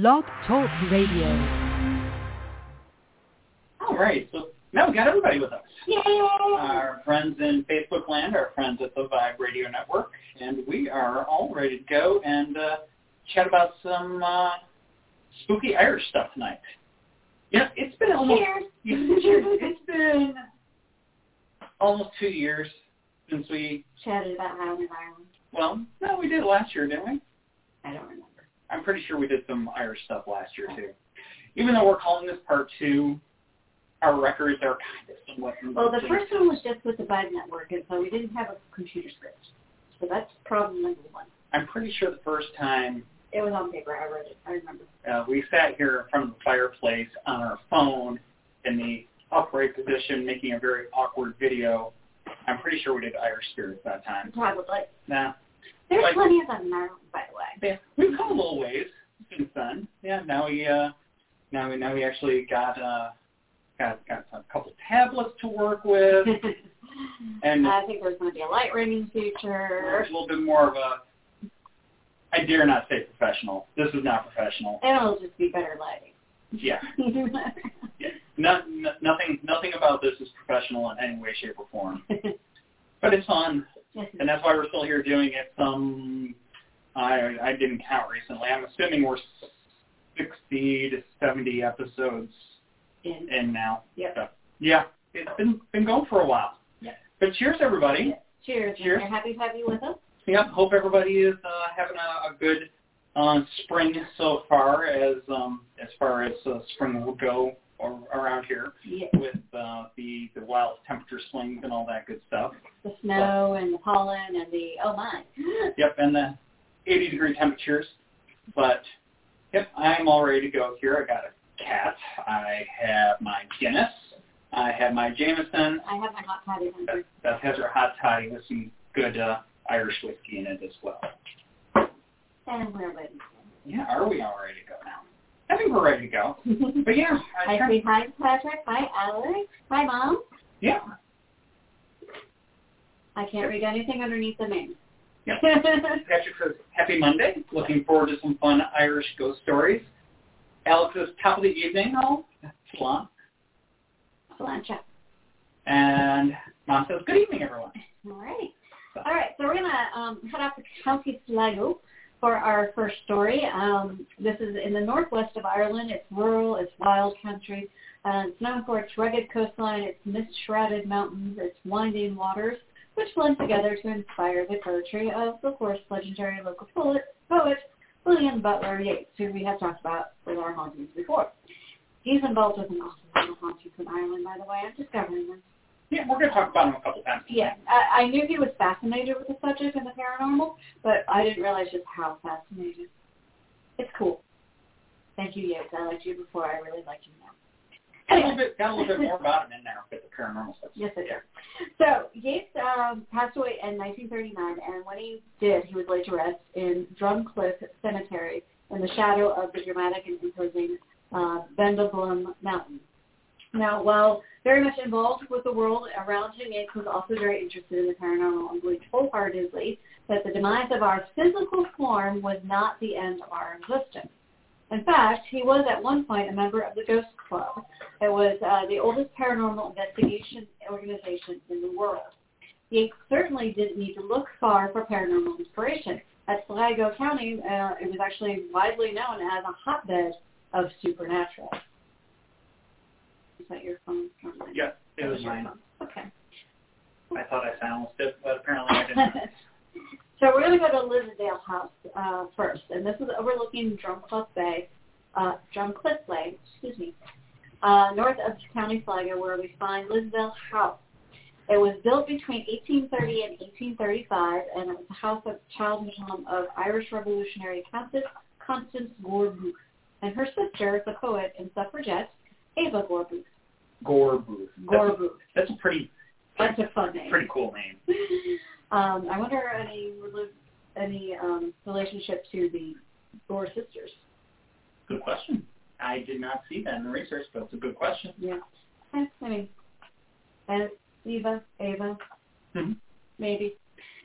Blog Talk Radio. All right, so now we got everybody with us. Yay! Our friends in Facebook land, our friends at the Vibe Radio Network, and we are all ready to go and uh, chat about some uh, spooky Irish stuff tonight. Yeah, it's been almost it's been almost two years since we. Chatted about Ireland. Well, no, we did last year, didn't we? I don't remember. I'm pretty sure we did some Irish stuff last year too. Even though we're calling this part two, our records are kind of somewhat. Well, the first one was just with the Vibe Network, and so we didn't have a computer script. So that's problem number one. I'm pretty sure the first time It was on paper. I read it. I remember. uh, we sat here in front of the fireplace on our phone in the upright position, making a very awkward video. I'm pretty sure we did Irish Spirits that time. Probably. Nah, There's Like- plenty of them Ireland, by the way. yeah, we've come a little ways since then. Yeah, now we uh, now we now we actually got uh, got got a couple tablets to work with, and I think there's going to be a light ring in the a little bit more of a. I dare not say professional. This is not professional. It'll just be better lighting. Yeah, yeah. No, no, nothing, nothing about this is professional in any way, shape, or form. But it's fun, and that's why we're still here doing it. Some, I, I didn't count recently. I'm assuming we're sixty to seventy episodes In. in now. Yep. So, yeah, it's been been going for a while. Yeah. But cheers, everybody. Cheers. Cheers. We're happy to have you with us. Yep. Hope everybody is uh, having a, a good uh, spring so far, as um, as far as uh, spring will go or, around here Yeah. with uh, the the wild temperature swings and all that good stuff. The snow and the pollen and the, oh my. Yep, and the 80 degree temperatures. But yep, I'm all ready to go here. I got a cat. I have my Guinness. I have my Jameson. I have my hot toddy Beth, hungry. Beth has her hot toddy with some good uh, Irish whiskey in it as well. And we're ready. Yeah, are we all ready to go now? I think we're ready to go. But yeah, Hi, turned- sweet. Hi, Patrick. Hi, Alex. Hi, Mom. yeah, I can't read anything underneath the name. yeah. Patrick says, Happy Monday. Looking forward to some fun Irish ghost stories. Alex says, Top of the evening, all. Salon. Falancha. And Mom says, Good evening, everyone. All right. All right. So we're going to um, head off to County Sligo for our first story. Um, this is in the northwest of Ireland. It's rural. It's wild country. Uh, it's known for its rugged coastline, its mist-shrouded mountains, its winding waters, which blend together to inspire the poetry of, of course, legendary local poet, poet William Butler Yeats, who we have talked about with our hauntings before. He's involved with an awesome of hauntings in Ireland, by the way. I'm discovering this. Yeah, we're going to talk about him a couple times. Yeah, I, I knew he was fascinated with the subject and the paranormal, but I didn't realize just how fascinated. It's cool. Thank you, Yeats. I liked you before. I really liked you now. Got a little bit, got a little bit more about him in there with the paranormal stuff. Yes, I do. So Yeats um, passed away in 1939, and when he did, he was laid to rest in Drumcliff Cemetery in the shadow of the dramatic and imposing uh, Benbulben Mountain. Now, while very much involved with the world around him, Yeats was also very interested in the paranormal and believed wholeheartedly that the demise of our physical form was not the end of our existence. In fact, he was at one point a member of the Ghost Club. It was uh, the oldest paranormal investigation organization in the world. Yeats certainly didn't need to look far for paranormal inspiration. At Sligo County, uh, it was actually widely known as a hotbed of supernatural. Is that your phone? Yeah, it was mine. Okay. I thought I silenced it, but apparently I didn't. so we're going to go to Lissadell House uh, first, and this is overlooking Drumcliff Bay, uh, Drumcliff Bay, excuse me, uh, north of County Sligo, where we find Lissadell House. It was built between 1830 and 1835, and it was a house of childhood home of Irish Revolutionary Countess Constance Gore Booth and her sister, the poet and suffragette, Ava Gore Booth. Gore Booth. Gore That's, Booth. that's a pretty, That's a fun name. pretty cool name. um, I wonder any any um, relationship to the Gore sisters. Good question. I did not see that in the research, but it's a good question. Yeah. I mean, Eva, Ava, Mhm. maybe.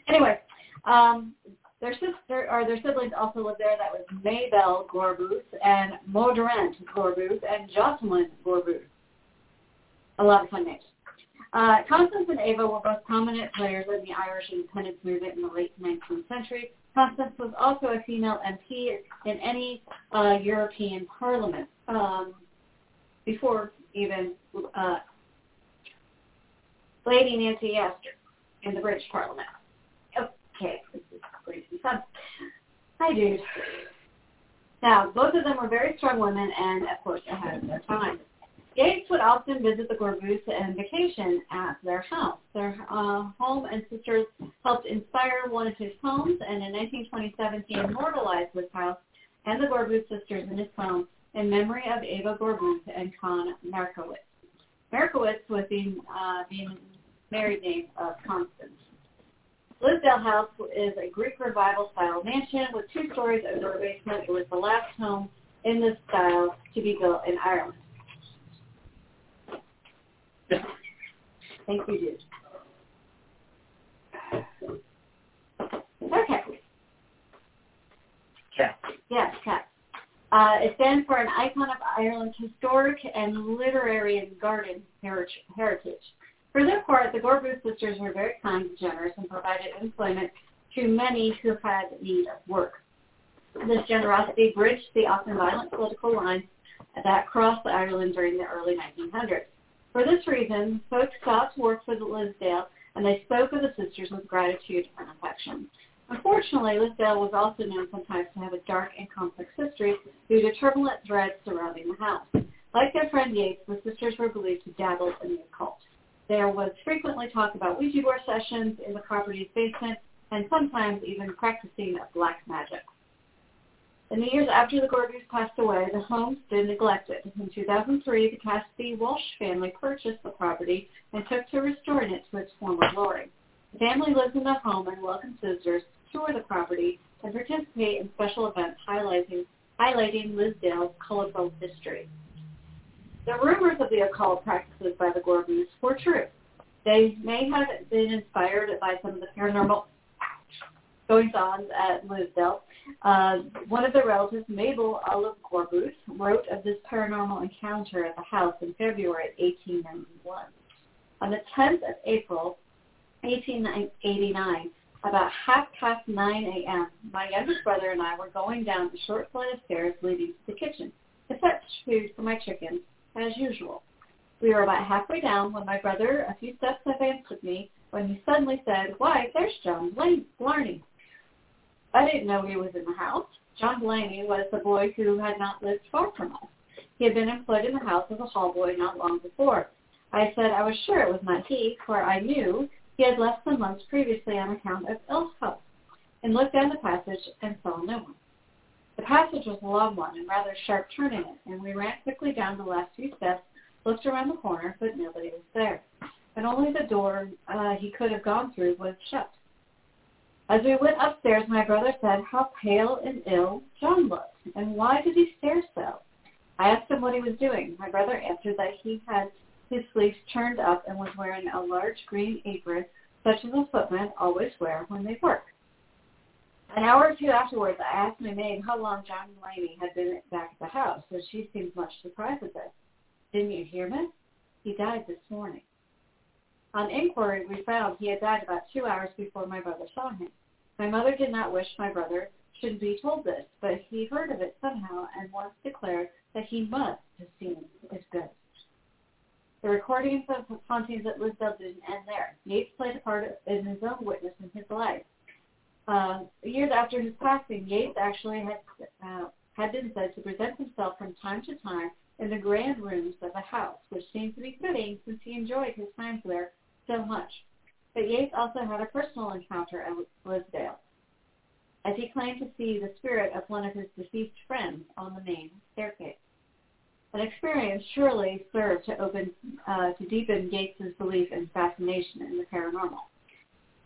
Anyway, um, their sister or their siblings also lived there. That was Mabel Gore-Booth and Mordaunt Gore-Booth and Josslyn Gore-Booth. A lot of fun names. Uh, Constance and Ava were both prominent players in the Irish independence movement in the late 19th century. Constance was also a female MP in any uh, European parliament um, before even uh, Lady Nancy Astor in the British Parliament. Hi, dude. Now, both of them were very strong women and, of course, ahead of their time. Yates would often visit the Gore-Booths and vacation at their house. Their uh, home and sisters helped inspire one of his poems, and in 1927 he immortalized this house and the Gore-Booth sisters in his poem in memory of Ava Gore-Booth and Con Markiewicz. Markiewicz was the uh, being married name of Constance. Lissadell House is a Greek revival style mansion with two stories over a basement. It was the last home in this style to be built in Ireland. Thank you, dude. Okay. Cat. Yes, cat. Uh, it stands for an icon of Ireland's historic and literary and garden heritage. For their part, the Gore-Booth sisters were very kind and generous and provided employment to many who had need of work. This generosity bridged the often violent political lines that crossed Ireland during the early 1900s. For this reason, folks sought to work for the Lissadell, and they spoke of the sisters with gratitude and affection. Unfortunately, Lissadell was also known sometimes to have a dark and complex history due to turbulent threads surrounding the house. Like their friend Yeats, the sisters were believed to dabble in the occult. There was frequently talk about Ouija board sessions in the property's basement and sometimes even practicing black magic. In the years after the Gore-Booths passed away, the home stood neglected. In 2003, the Cassidy Walsh family purchased the property and took to restoring it to its former glory. The family lives in the home and welcomes visitors to tour the property and participate in special events highlighting, highlighting colorful history. The rumors of the occult practices by the Gore-Booths were true. They may have been inspired by some of the paranormal goings on at Lissadell. Uh, one of the relatives, Mabel Olive Gore-Booth, wrote of this paranormal encounter at the house in February 1891. On the 10th of April, 1889, about half past 9 a.m., my youngest brother and I were going down the short flight of stairs leading to the kitchen to fetch food for my chickens, as usual. We were about halfway down when my brother, a few steps advanced with me, when he suddenly said, why, there's John Blaney. I didn't know he was in the house. John Blaney was the boy who had not lived far from us. He had been employed in the house as a hall boy not long before. I said I was sure it was not he, for I knew he had left some months previously on account of ill health, and looked down the passage and saw no one. The passage was a long one and rather sharp turn in it, and we ran quickly down the last few steps, looked around the corner, but nobody was there, and only the door uh, he could have gone through was shut. As we went upstairs, my brother said how pale and ill John looked, and why did he stare so? I asked him what he was doing. My brother answered that he had his sleeves turned up and was wearing a large green apron, such as a footman always wear when they work. An hour or two afterwards, I asked my maid how long John Blaney had been back at the house, and she seemed much surprised at this. Didn't you hear, miss? He died this morning. On inquiry, we found he had died about two hours before my brother saw him. My mother did not wish my brother should be told this, but he heard of it somehow and once declared that he must have seen his ghost. The recordings of the hauntings at Lissadell didn't end there. Yeats played a part in his own witness in his life. Uh, years after his passing, Yeats actually had uh, had been said to present himself from time to time in the grand rooms of the house, which seemed to be fitting since he enjoyed his time there so much. But Yeats also had a personal encounter at Lissadell, as he claimed to see the spirit of one of his deceased friends on the main staircase. An experience surely served to open uh, to deepen Yeats's belief and fascination in the paranormal.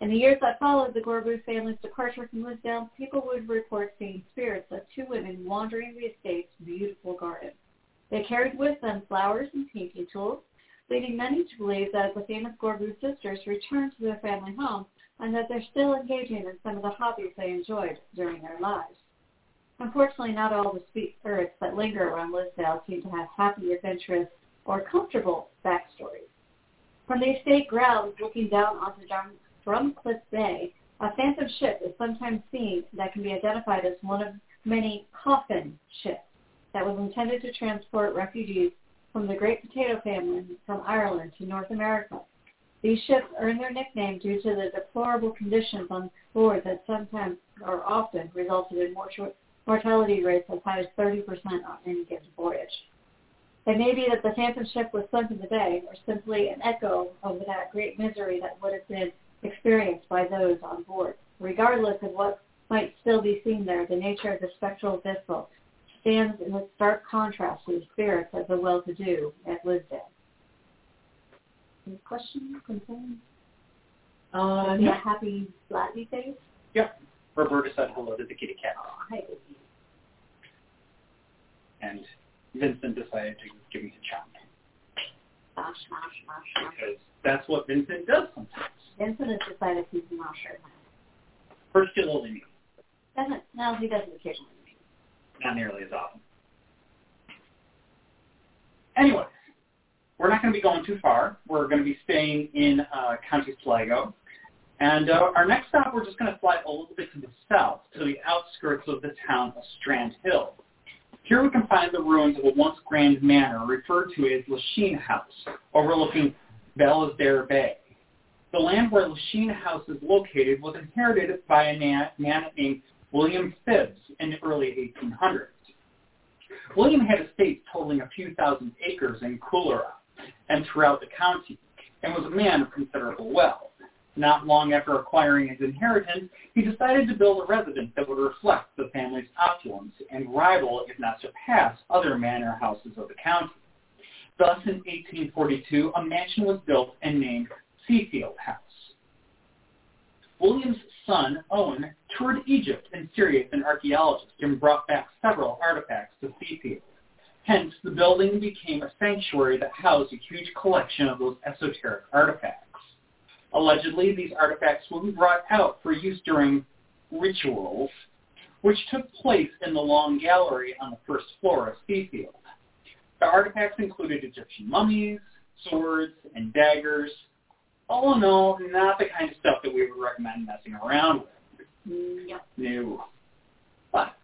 In the years that followed the Gore-Booth family's departure from Lissadell, people would report seeing spirits of two women wandering the estate's beautiful garden. They carried with them flowers and painting tools, leading many to believe that the famous Gore-Booth sisters returned to their family home and that they're still engaging in some of the hobbies they enjoyed during their lives. Unfortunately, not all the spirits that linger around Lissadell seem to have happy, adventurous, or comfortable backstories. From the estate grounds looking down onto Drumcliff Bay, a phantom ship is sometimes seen that can be identified as one of many coffin ships that was intended to transport refugees from the Great Potato Famine from Ireland to North America. These ships earned their nickname due to the deplorable conditions on board that sometimes or often resulted in mortality rates as high as 30% on any given voyage. It may be that the phantom ship was sunk in the bay, or simply an echo of that great misery that would have been experienced by those on board. Regardless of what might still be seen there, the nature of the spectral vessel stands in a stark contrast to the spirits of the well-to-do at Lissadell. Any questions, concerns? Uh, happy flatty face? Yep. Roberta said hello to the kitty cat. Oh, hey. And Vincent decided to give me a chomp. Because that's what Vincent does sometimes. Vincent has decided he's not sure. Only me. Doesn't, no, he doesn't occasionally. Not nearly as often. Anyways, we're not going to be going too far. We're going to be staying in uh, County Sligo. And uh, our next stop, we're just going to fly a little bit to the south, to the outskirts of the town of Strand Hill. Here we can find the ruins of a once grand manor referred to as Lisheen House, overlooking Ballisdare Bay. The land where Lisheen House is located was inherited by a man named William Phibbs in the early 1800s. William had estates totaling a few thousand acres in Coolera and throughout the county, and was a man of considerable wealth. Not long after acquiring his inheritance, he decided to build a residence that would reflect the family's opulence and rival, if not surpass, other manor houses of the county. Thus, in 1842, a mansion was built and named Seafield House. William's son, Owen, toured Egypt and Syria as an archaeologist and brought back several artifacts to Seafield. Hence, the building became a sanctuary that housed a huge collection of those esoteric artifacts. Allegedly, these artifacts were brought out for use during rituals, which took place in the long gallery on the first floor of Seafield. The artifacts included Egyptian mummies, swords, and daggers. All in all, not the kind of stuff that we would recommend messing around with. Yep. No. But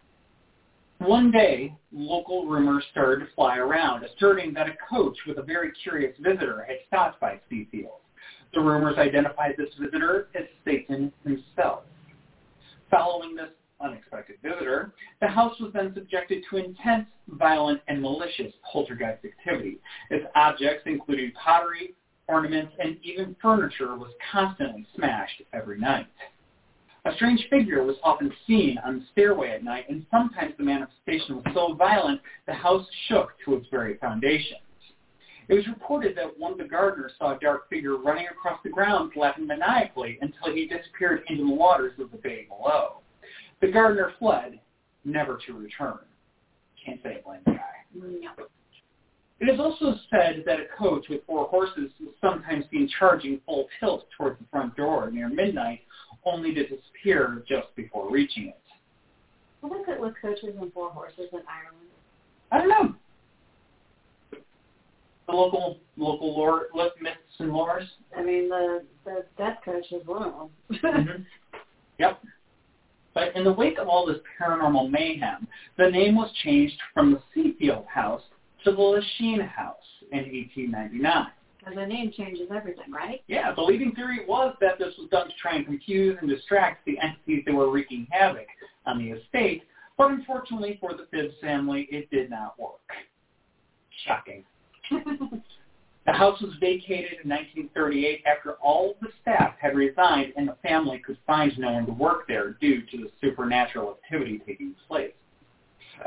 one day, local rumors started to fly around, asserting that a coach with a very curious visitor had stopped by Seafield. The rumors identified this visitor as Satan himself. Following this unexpected visitor, the house was then subjected to intense, violent, and malicious poltergeist activity, as objects including pottery, ornaments, and even furniture was constantly smashed every night. A strange figure was often seen on the stairway at night, and sometimes the manifestation was so violent the house shook to its very foundations. It was reported that one of the gardeners saw a dark figure running across the grounds laughing maniacally until he disappeared into the waters of the bay below. The gardener fled, never to return. Can't say I blame the guy. No. It is also said that a coach with four horses was sometimes seen charging full tilt towards the front door near midnight, only to disappear just before reaching it. What is it with coaches and four horses in Ireland? I don't know the local local lore, myths and lores. I mean, the the death coach of them. mm-hmm. Yep. But in the wake of all this paranormal mayhem, the name was changed from the Seafield House to the Lisheen House in 1899. Because the name changes everything, right? Yeah, the leading theory was that this was done to try and confuse and distract the entities that were wreaking havoc on the estate, but unfortunately for the Phibbs family, it did not work. Shocking. The house was vacated in 1938 after all the staff had resigned and the family could find no one to work there due to the supernatural activity taking place.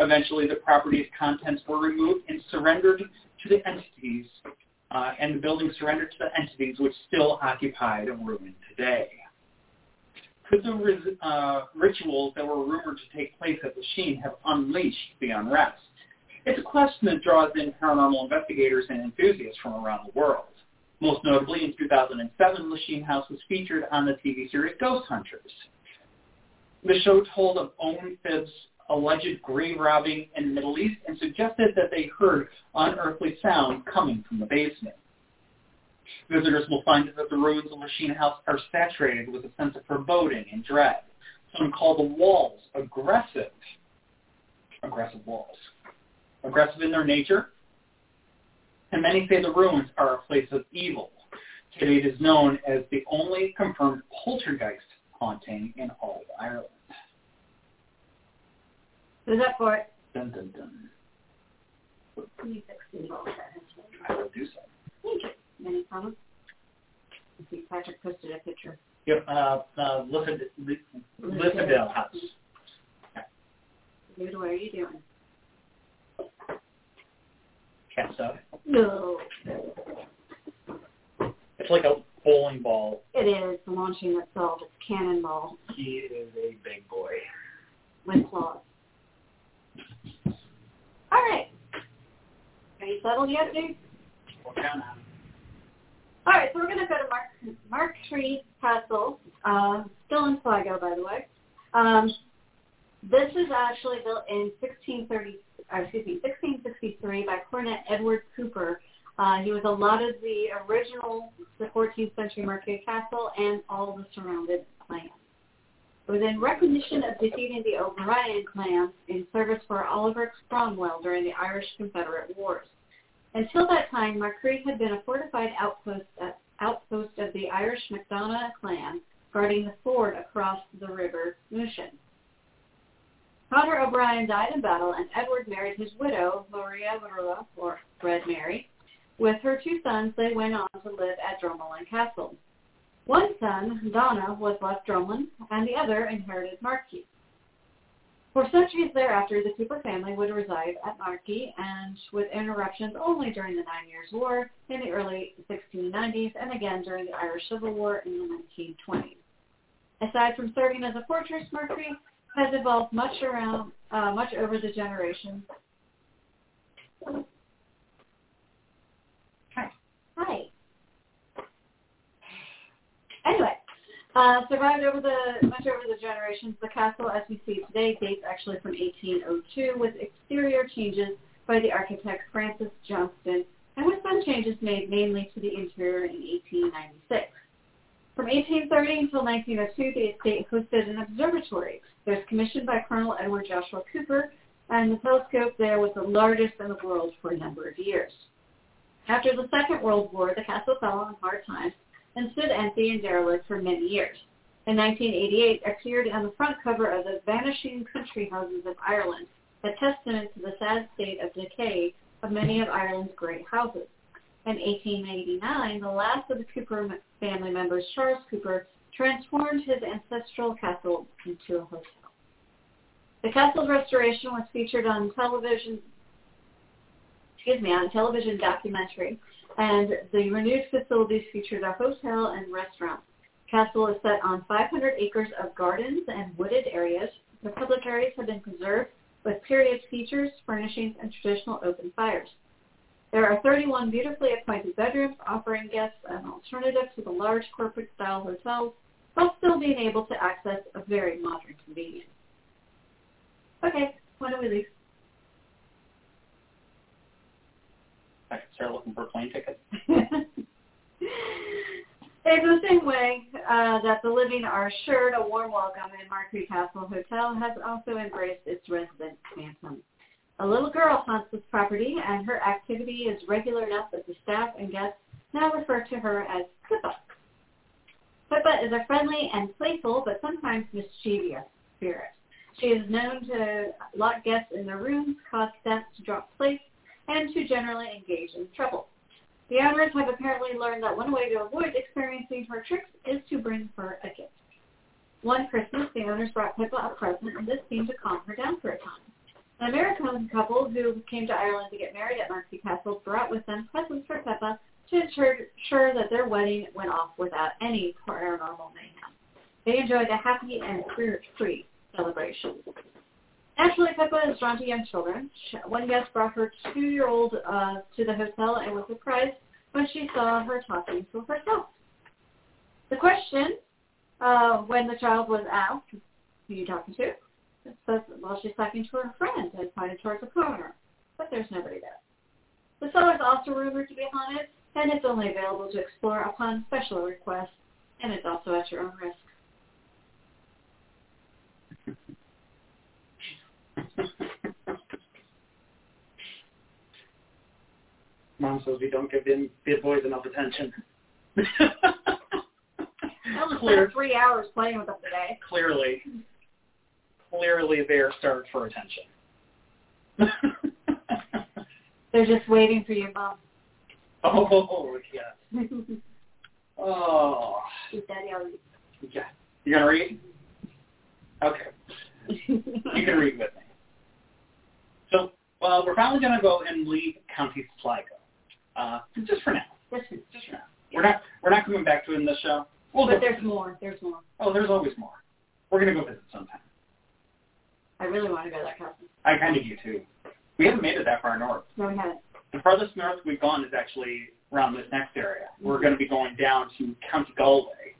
Eventually, the property's contents were removed and surrendered to the entities, uh, and the building surrendered to the entities which still occupy the ruin today. Could the uh, rituals that were rumored to take place at Lisheen have unleashed the unrest? It's a question that draws in paranormal investigators and enthusiasts from around the world. Most notably, in 2007, Lisheen House was featured on the TV series Ghost Hunters. The show told of Owen Phibbs' alleged grave robbing in the Middle East and suggested that they heard unearthly sounds coming from the basement. Visitors will find that the ruins of Lisheen House are saturated with a sense of foreboding and dread. Some call the walls aggressive. Aggressive walls. Aggressive in their nature. And many say the ruins are a place of evil. Today it is known as the only confirmed poltergeist haunting in all of Ireland. Who's up for it? Dun dun dun. Can you fix the I will do so. Thank you. Any comments? I see Patrick posted a picture. Yep, uh, uh, Lissadell House. Dude, what are you doing? Cat stuff. No. It's like a bowling ball. It is launching itself. It's cannonball He is a big boy. with claws. All right. Are you settled yet, dude? Well, down on. All right, so we're going to go to Mark Mark Tree Castle, uh, still in Sligo, by the way. Um, this is actually built in 1630, uh, excuse me, 1663 by Cornet Edward Cooper. Uh, he was allotted the original, the 14th century Mercia Castle and all the surrounding lands. It was in recognition of defeating the O'Brien clan in service for Oliver Cromwell during the Irish Confederate Wars. Until that time, Markree had been a fortified outpost, uh, outpost of the Irish MacDonough clan guarding the ford across the river Unshin. Connor O'Brien died in battle, and Edward married his widow, Maria Marilla, or Red Mary. With her two sons, they went on to live at Dromoland Castle. One son, Donna, was left Dromoland, and the other inherited Markree. For centuries thereafter, the Cooper family would reside at Markree, and with interruptions only during the Nine Years' War in the early 1690s and again during the Irish Civil War in the 1920s. Aside from serving as a fortress, Markree has evolved much around, uh, much over the generations. Hi. Hi. Anyway, uh, survived over the much over the generations. The castle, as we see today, dates actually from 1802, with exterior changes by the architect Francis Johnston, and with some changes made mainly to the interior in 1896. From 1830 until 1902, the estate hosted an observatory. It was commissioned by Colonel Edward Joshua Cooper, and the telescope there was the largest in the world for a number of years. After the Second World War, the castle fell on hard times and stood empty and derelict for many years. In 1988, appeared on the front cover of the Vanishing Country Houses of Ireland, a testament to the sad state of decay of many of Ireland's great houses. In 1889, the last of the Cooper family members, Charles Cooper, transformed his ancestral castle into a hotel. The castle's restoration was featured on television, excuse me, on television documentary, and the renewed facilities featured a hotel and restaurant. Castle is set on 500 acres of gardens and wooded areas. The public areas have been preserved with period features, furnishings, and traditional open fires. There are 31 beautifully appointed bedrooms offering guests an alternative to the large corporate-style hotels while still being able to access a very modern convenience. Okay, when don't we leave? I can start looking for plane tickets. In the same way uh, that the living are assured a warm welcome in Markree Castle Hotel has also embraced its resident phantom. A little girl haunts this property, and her activity is regular enough that the staff and guests now refer to her as Pippa. Pippa is a friendly and playful but sometimes mischievous spirit. She is known to lock guests in their rooms, cause staff to drop plates, and to generally engage in trouble. The owners have apparently learned that one way to avoid experiencing her tricks is to bring her a gift. One Christmas, the owners brought Pippa a present, and this seemed to calm her down for a time. An American couple who came to Ireland to get married at Markree Castle brought with them presents for Pippa to ensure that their wedding went off without any paranormal mayhem. They enjoyed a happy and spirit-free celebration. Naturally, Pippa is drawn to young children. One guest brought her two-year-old uh, to the hotel and was surprised when she saw her talking to herself. The question, uh, when the child was asked, who are you talking to? It says, well, she's talking to her friend and pointed towards the corner, but there's nobody there. The cellar is also rumored to be haunted, and it's only available to explore upon special request, and it's also at your own risk. Mom says we don't give in big boys enough attention. I only Clear. spent three hours playing with them today. Clearly, clearly they are starved for attention. They're just waiting for you, Mom. oh yes. Oh yeah. You gonna read? Okay. You can read with me. So, well, we're finally gonna go and leave County Sligo. Uh, just for now. Yes, Just for now. We're not we're not coming back to it in this show. We'll but there's more. There's more. Oh, there's always more. We're gonna go visit sometime. I really want to go to that castle. I kind of do too. We haven't made it that far north. No, we haven't. The farthest north we've gone is actually around this next area. We're going to be going down to County Galway.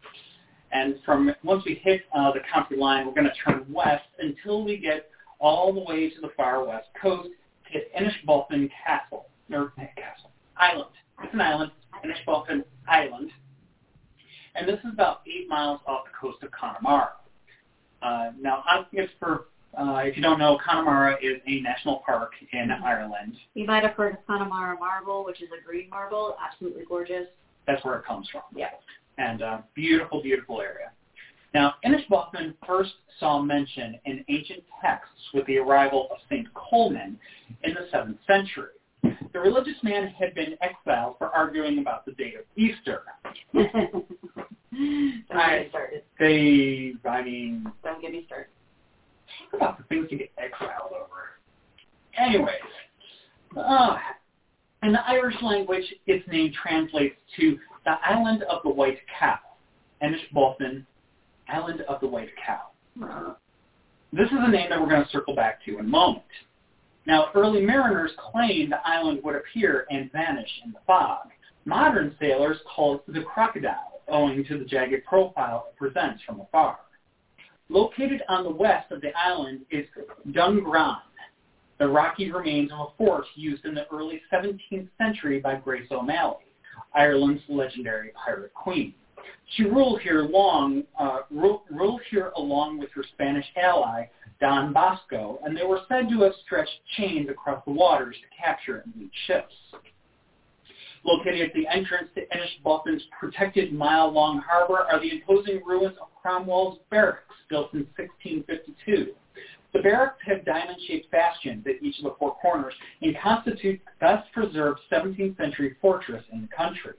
And from once we hit uh, the county line, we're going to turn west until we get all the way to the far west coast to hit Inishbofin Castle. Or eh, Castle. Island. It's an island. Inishbofin Island. And this is about eight miles off the coast of Connemara. Uh, now, I guess for, uh, if you don't know, Connemara is a national park in Ireland. You might have heard of Connemara marble, which is a green marble, absolutely gorgeous. That's where it comes from. Yeah. And uh, beautiful, beautiful area. Now, Inishbofin first saw mention in ancient texts with the arrival of St. Colman in the 7th century. The religious man had been exiled for arguing about the date of Easter. Don't get I- me started. They, I mean, Don't get me started. Talk about the things you get exiled over. Anyways, uh, in the Irish language, its name translates to the Island of the White Cow. Inishbofin, Island of the White Cow. This is a name that we're going to circle back to in a moment. Now, early mariners claimed the island would appear and vanish in the fog. Modern sailors call it the crocodile, owing to the jagged profile it presents from afar. Located on the west of the island is Dungran, the rocky remains of a fort used in the early 17th century by Grace O'Malley, Ireland's legendary pirate queen. She ruled here long, uh, ru- ruled here along with her Spanish ally Don Bosco, and they were said to have stretched chains across the waters to capture and lead ships. Located at the entrance to Inishbofin's protected mile-long harbor are the imposing ruins of Cromwell's barracks, built in 1652. The barracks have diamond-shaped bastions at each of the four corners and constitute the best-preserved 17th century fortress in the country.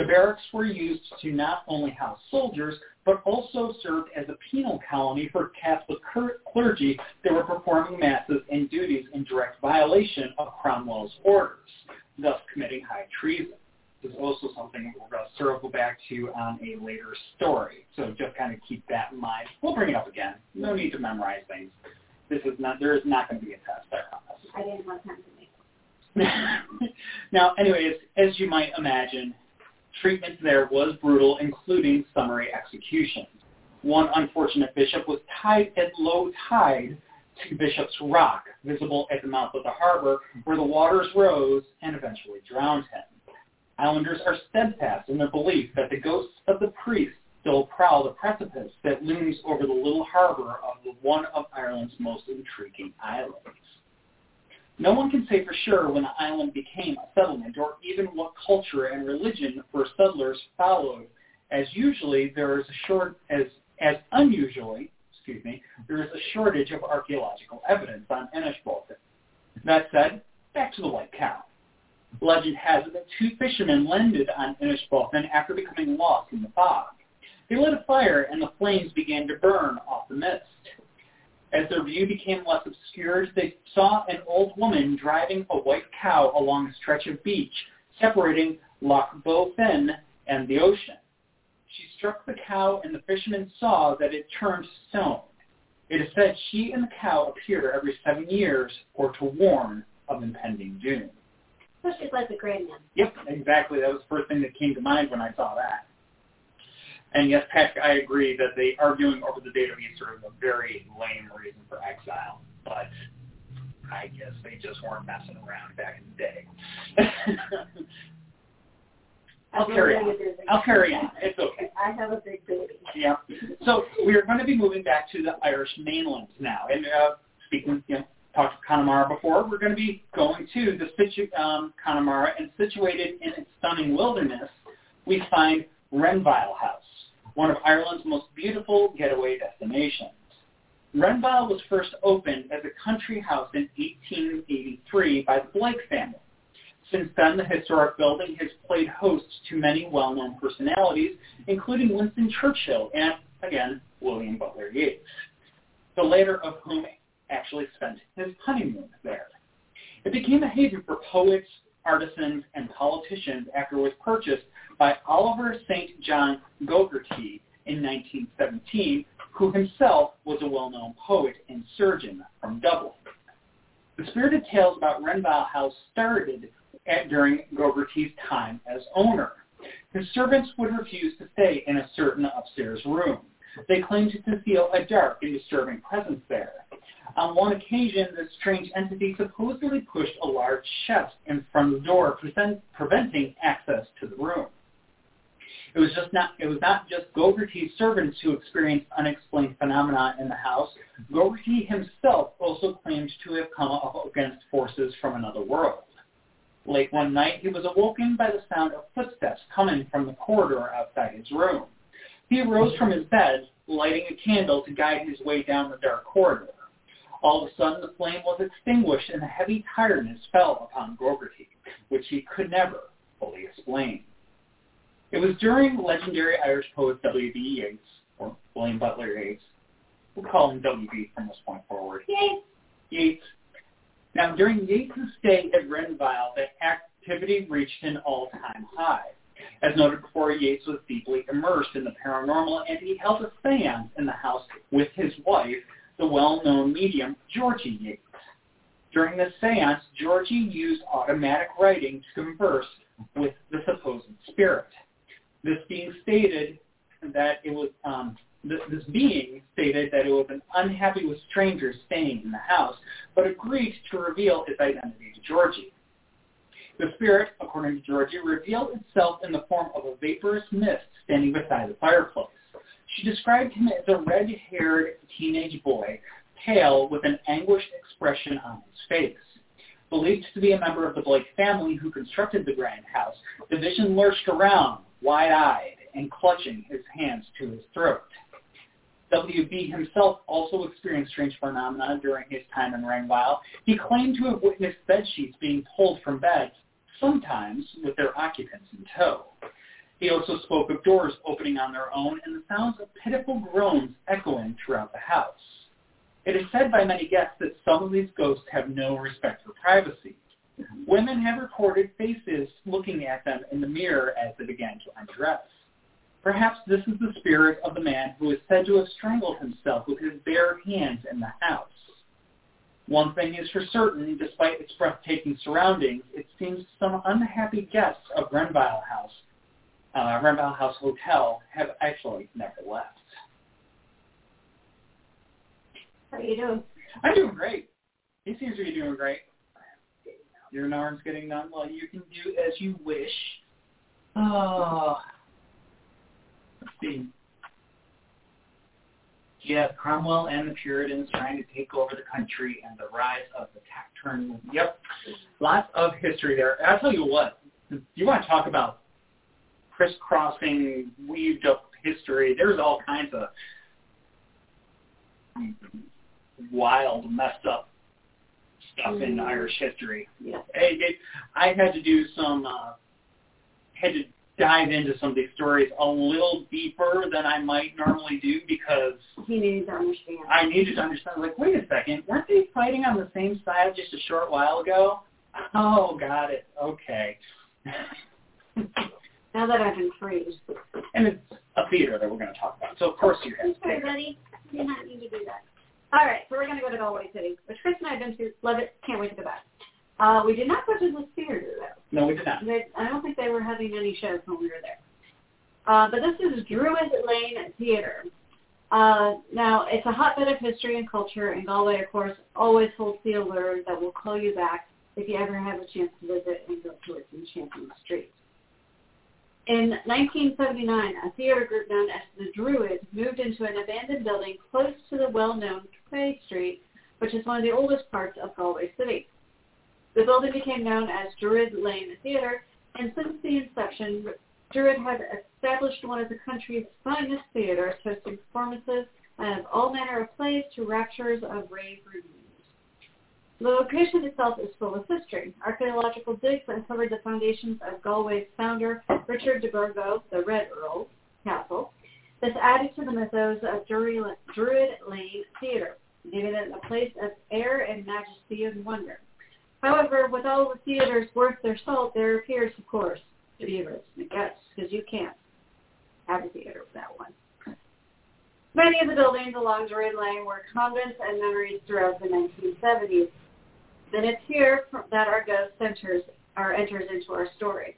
The barracks were used to not only house soldiers, but also served as a penal colony for Catholic cur- clergy that were performing masses and duties in direct violation of Cromwell's orders, thus committing high treason. This is also something we're going to circle back to on a later story. So just kind of keep that in mind. We'll bring it up again. No need to memorize things. This is not. There is not going to be a test. I promise. I didn't have time to make one. now, anyways, as you might imagine, treatment there was brutal, including summary executions. One unfortunate bishop was tied at low tide to Bishop's Rock, visible at the mouth of the harbor, where the waters rose and eventually drowned him. Islanders are steadfast in their belief that the ghosts of the priests still prowl the precipice that looms over the little harbor of one of Ireland's most intriguing islands. No one can say for sure when the island became a settlement or even what culture and religion first settlers followed, as usually there is a short as as unusually, excuse me, there is a shortage of archaeological evidence on Inishbofin. That said, back to the white cow. Legend has it that two fishermen landed on Inishbofin after becoming lost in the fog. They lit a fire and the flames began to burn off the mist. As their view became less obscured, they saw an old woman driving a white cow along a stretch of beach separating Lough Bofin and the ocean. She struck the cow and the fishermen saw that it turned stone. It is said she and the cow appear every seven years or to warn of impending doom. Especially like the Grand Man. Yep, exactly. That was the first thing that came to mind when I saw that. And yes, Patrick, I agree that they arguing over the date of Easter is a very lame reason for exile. But I guess they just weren't messing around back in the day. I'll carry on. I'll carry on. It's okay. I have a big baby. Yeah. So we are going to be moving back to the Irish mainland now. And uh, speaking, you know, talked to Connemara before, we're going to be going to the situ- um, Connemara, and situated in its stunning wilderness, we find Renvyle House, one of Ireland's most beautiful getaway destinations. Renvyle was first opened as a country house in 1883 by the Blake family. Since then, the historic building has played host to many well-known personalities, including Winston Churchill and, again, William Butler Yeats, the latter of whom actually spent his honeymoon there. It became a haven for poets, artisans, and politicians after it was purchased by Oliver St. John Gogarty in 1917, who himself was a well-known poet and surgeon from Dublin. The spirited tales about Renvyle House started at, during Gogarty's time as owner. His servants would refuse to stay in a certain upstairs room. They claimed to feel a dark and disturbing presence there. On one occasion, this strange entity supposedly pushed a large chest in front of the door, preventing access to the room. It was just not it was not just Gogarty's servants who experienced unexplained phenomena in the house. Gogarty himself also claimed to have come up against forces from another world. Late one night, he was awoken by the sound of footsteps coming from the corridor outside his room. He arose from his bed, lighting a candle to guide his way down the dark corridor. All of a sudden, the flame was extinguished and a heavy tiredness fell upon Gogarty, which he could never fully explain. It was during legendary Irish poet W.B. Yeats, or William Butler Yeats, we'll call him W.B. from this point forward. Yeats. Yeats now, during Yeats' stay at Renvyle, the activity reached an all-time high. As noted before, Yeats was deeply immersed in the paranormal, and he held a seance in the house with his wife, the well-known medium Georgie Yeats. During the seance, Georgie used automatic writing to converse with the supposed spirit. This being stated that it was um, this being stated that it was an unhappy with strangers staying in the house, but agreed to reveal its identity to Georgie. The spirit, according to Georgie, revealed itself in the form of a vaporous mist standing beside the fireplace. She described him as a red-haired teenage boy, pale with an anguished expression on his face. Believed to be a member of the Blake family who constructed the grand house, the vision lurched around, wide-eyed, and clutching his hands to his throat. W.B. himself also experienced strange phenomena during his time in Renvyle. He claimed to have witnessed bed sheets being pulled from beds, sometimes with their occupants in tow. He also spoke of doors opening on their own and the sounds of pitiful groans echoing throughout the house. It is said by many guests that some of these ghosts have no respect for privacy. Women have recorded faces looking at them in the mirror as they began to undress. Perhaps this is the spirit of the man who is said to have strangled himself with his bare hands in the house. One thing is for certain, despite its breathtaking surroundings, it seems some unhappy guests of Renvyle House, uh, Renvyle House Hotel, have actually never left. How are you doing? I'm doing great. He seems to be doing great. Your arm's getting done. Well, you can do as you wish. Oh, let's see. Yeah, Cromwell and the Puritans trying to take over the country and the rise of the Tactern. Yep, lots of history there. I'll tell you what, you want to talk about crisscrossing, weaved up history. There's all kinds of wild, messed up stuff mm. in Irish history. Yeah. It, it, I had to do some, uh, had to dive into some of these stories a little deeper than I might normally do because he needed to understand. I needed to understand. Like, wait a second, weren't they fighting on the same side just a short while ago? Oh, got it. Okay. now that I've been freed. And it's a theater that we're going to talk about. So of course you have. Sorry, buddy. You did not need to do that. All right, so we're going to go to Galway City, which Chris and I have been to. Love it. Can't wait to go back. Uh, we did not go to the theater though. No, we did not. They, I don't think they were having any shows when we were there. Uh, but this is Druid Lane Theatre. Uh, now, it's a hotbed of history and culture, and Galway, of course, always holds the allure that will call you back if you ever have a chance to visit and go to its enchanting streets. In 1979, a theater group known as the Druids moved into an abandoned building close to the well-known Quay Street, which is one of the oldest parts of Galway City. The building became known as Druid Lane Theatre, and since the inception, Druid had established one of the country's finest theaters, hosting performances of all manner of plays to raptures of rave reviews. The location itself is full of history. Archaeological digs uncovered the foundations of Galway's founder, Richard de Burgo, the Red Earl Castle. This added to the mythos of Druid Lane Theatre, giving it a place of air and majesty and wonder. However, with all the theaters worth their salt, there appears, of course, to be a risk. Yes, because you can't have a theater without one. Many of the buildings along Druid Lane were convents and memories throughout the 1970s. Then it's here that our ghost centers or enters into our story.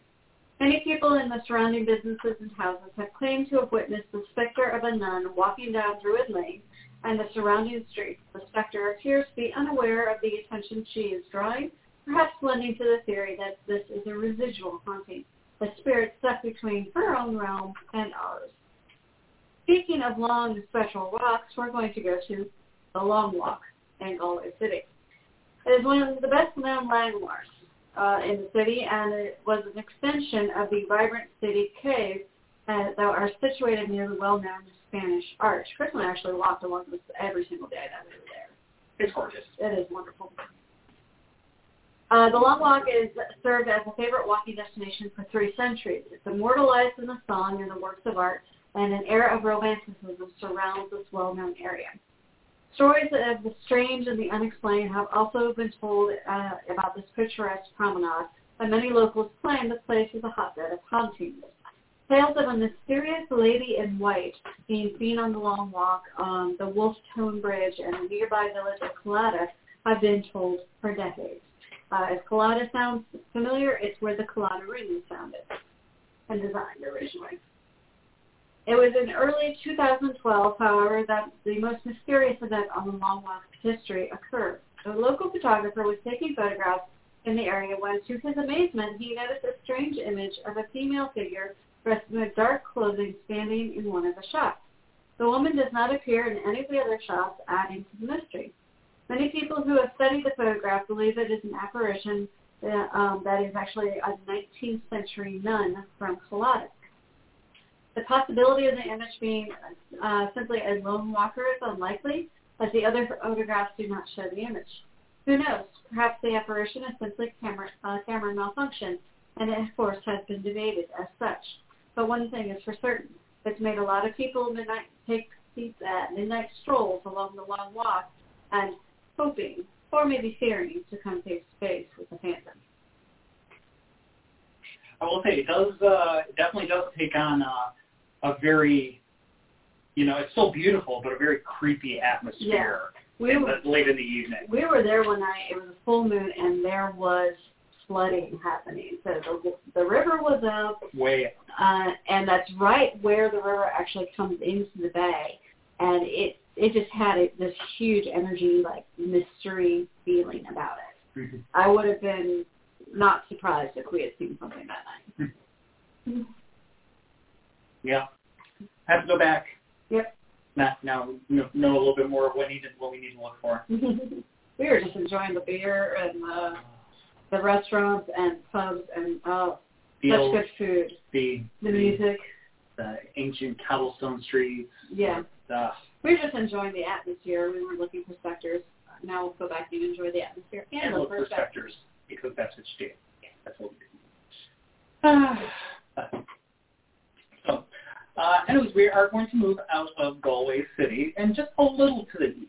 Many people in the surrounding businesses and houses have claimed to have witnessed the specter of a nun walking down Druid Lane and the surrounding streets. The specter appears to be unaware of the attention she is drawing, perhaps lending to the theory that this is a residual haunting, a spirit stuck between her own realm and ours. Speaking of long special walks, we're going to go to the Long Walk in Galway City. It is one of the best-known landmarks uh, in the city, and it was an extension of the vibrant city caves uh, that are situated near the well-known Spanish Arch. Chris and I actually walked along this every single day that we were there. It's gorgeous. It is wonderful. Uh, the Long Walk is served as a favorite walking destination for three centuries. It's immortalized in the song and the works of art, and an era of romanticism surrounds this well-known area. Stories of the strange and the unexplained have also been told uh, about this picturesque promenade, and many locals claim the place is a hotbed of hauntings. Tales of a mysterious lady in white being seen on the long walk on the Wolfe Tone Bridge and the nearby village of Claddagh have been told for decades. Uh, if Claddagh sounds familiar, it's where the Claddagh ring was founded and designed originally. It was in early 2012, however, that the most mysterious event on the Long Walk history occurred. A local photographer was taking photographs in the area when, to his amazement, he noticed a strange image of a female figure dressed in dark clothing standing in one of the shops. The woman does not appear in any of the other shops, adding to the mystery. Many people who have studied the photograph believe it is an apparition that, um, that is actually a 19th century nun from Claddagh. The possibility of the image being uh, simply a lone walker is unlikely, as the other photographs do not show the image. Who knows? Perhaps the apparition is simply camera, uh, camera malfunction, and it, of course, has been debated as such. But one thing is for certain. It's made a lot of people midnight take these uh, midnight strolls along the long walk and hoping, or maybe fearing, to come face to face with the phantom. I will say it does uh, it definitely does take on uh, a very, you know, it's still beautiful, but a very creepy atmosphere. Yeah. We were, late in the evening. We were there one night. It was a full moon, and there was flooding happening. So the the river was up. Way up. Uh, and that's right where the river actually comes into the bay, and it it just had a, this huge energy, like mystery feeling about it. Mm-hmm. I would have been not surprised if we had seen something that night. Mm-hmm. Yeah. Have to go back. Yep. Now, now know, know a little bit more of what need what we need to look for. we were just enjoying the beer and uh, the restaurants and pubs and uh, such good food. The the music. The ancient cobblestone streets. Yeah. The, we were just enjoying the atmosphere. We weren't looking for specters. Now we'll go back and enjoy the atmosphere and, and look, look for specters because that's what you do. Yeah, that's what we do. so, uh, anyways, we are going to move out of Galway City and just a little to the east,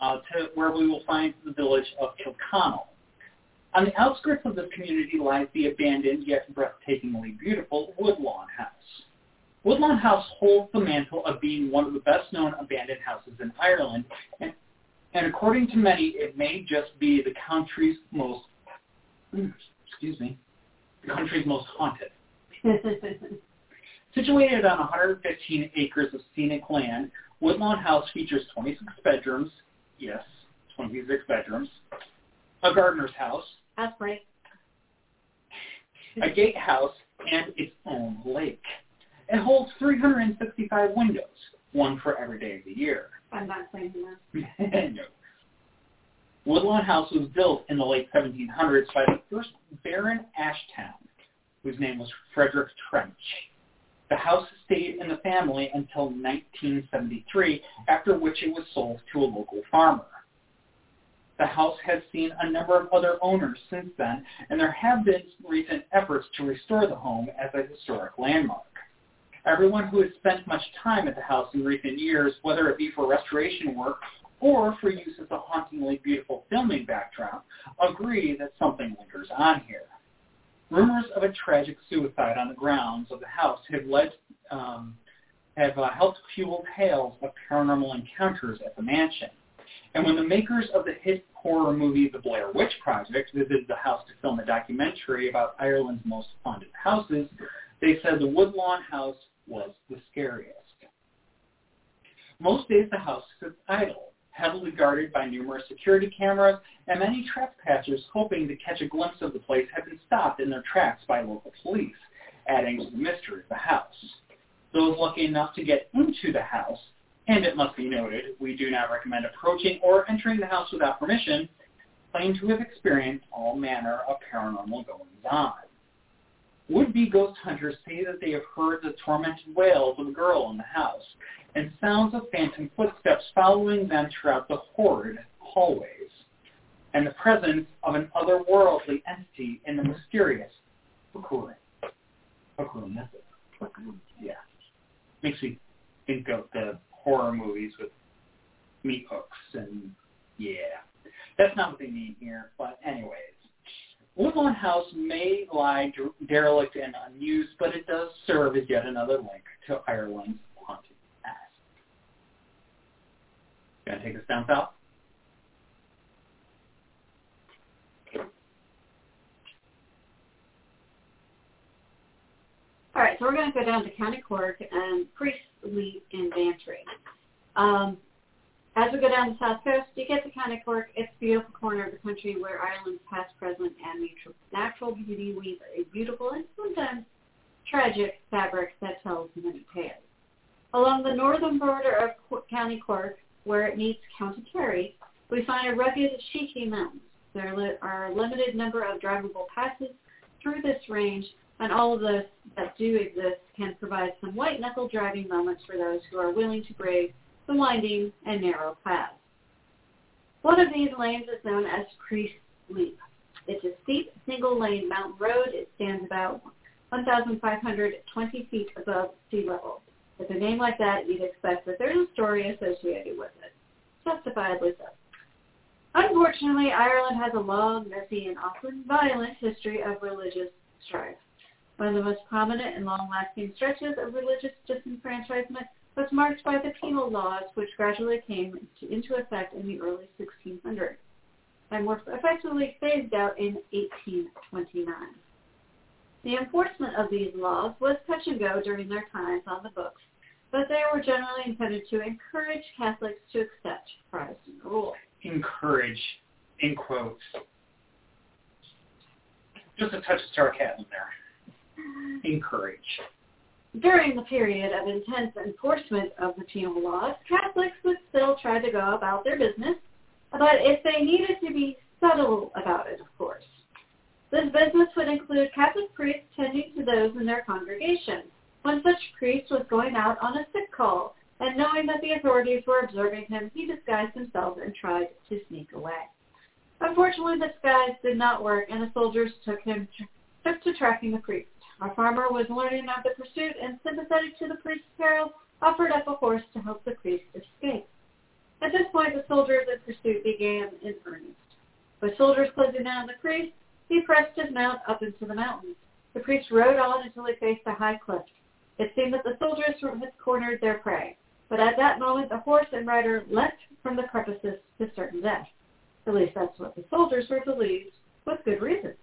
uh, to where we will find the village of Kilconnell. On the outskirts of this community lies the abandoned yet breathtakingly beautiful Woodlawn House. Woodlawn House holds the mantle of being one of the best-known abandoned houses in Ireland, and, and according to many, it may just be the country's most excuse me, the country's most haunted. Situated on 115 acres of scenic land, Woodlawn House features 26 bedrooms, yes, 26 bedrooms, a gardener's house, That's right. a gatehouse, and its own lake. It holds 365 windows, one for every day of the year. I'm not saying that. no. Woodlawn House was built in the late 1700s by the first Baron Ashtown, whose name was Frederick Trench. The house stayed in the family until 1973, after which it was sold to a local farmer. The house has seen a number of other owners since then, and there have been recent efforts to restore the home as a historic landmark. Everyone who has spent much time at the house in recent years, whether it be for restoration work or for use as a hauntingly beautiful filming backdrop, agree that something lingers on here. Rumors of a tragic suicide on the grounds of the house have led um, have uh, helped fuel tales of paranormal encounters at the mansion. And when the makers of the hit horror movie The Blair Witch Project visited the house to film a documentary about Ireland's most haunted houses, they said the Woodlawn house was the scariest. Most days the house sits idle, heavily guarded by numerous security cameras, and many trespassers hoping to catch a glimpse of the place have been stopped in their tracks by local police, adding to the mystery of the house. Those lucky enough to get into the house, and it must be noted, we do not recommend approaching or entering the house without permission, claim to have experienced all manner of paranormal goings-on. Would-be ghost hunters say that they have heard the tormented wails of a girl in the house, and sounds of phantom footsteps following them throughout the horrid hallways, and the presence of an otherworldly entity in the mysterious Pukurin. Pukurin method. Yeah. Makes me think of the horror movies with meat hooks and yeah. That's not what they mean here, but anyways. Woodlawn House may lie derelict and unused, but it does serve as yet another link to Ireland's haunted past. Gonna take us down south? All right, so we're going to go down to County Cork and Priest's Leap in Bantry. Um, as we go down the south coast, you get to County Cork. It's a beautiful corner of the country where Ireland's past, present, and natural beauty weave a beautiful and sometimes tragic fabric that tells many tales. Along the northern border of County Cork, where it meets County Kerry, we find a rugged Shehy Mountains. There are a limited number of drivable passes through this range, and all of those that do exist can provide some white-knuckle driving moments for those who are willing to brave the winding and narrow paths. One of these lanes is known as Priest Leap. It's a steep, single-lane mountain road. It stands about 1,520 feet above sea level. With a name like that, you'd expect that there's a story associated with it. Justifiably so. Unfortunately, Ireland has a long, messy, and often violent history of religious strife. One of the most prominent and long-lasting stretches of religious disenfranchisement was marked by the penal laws which gradually came into effect in the early 1600s and were effectively phased out in 1829. The enforcement of these laws was touch and go during their times on the books, but they were generally intended to encourage Catholics to accept Protestant rule. Encourage, in quotes. Just a touch of sarcasm there encourage. During the period of intense enforcement of the penal laws, Catholics would still try to go about their business, but if they needed to be subtle about it, of course. This business would include Catholic priests tending to those in their congregation. One such priest was going out on a sick call, and knowing that the authorities were observing him, he disguised himself and tried to sneak away. Unfortunately, the disguise did not work, and the soldiers took him took to tracking the priest. Our farmer was learning of the pursuit and sympathetic to the priest's peril, offered up a horse to help the priest escape. At this point, the soldiers in pursuit began in earnest. With soldiers closing in on the priest, he pressed his mount up into the mountains. The priest rode on until he faced a high cliff. It seemed that the soldiers had cornered their prey, but at that moment the horse and rider leapt from the precipice to certain death. At least that's what the soldiers were believed, with good reason.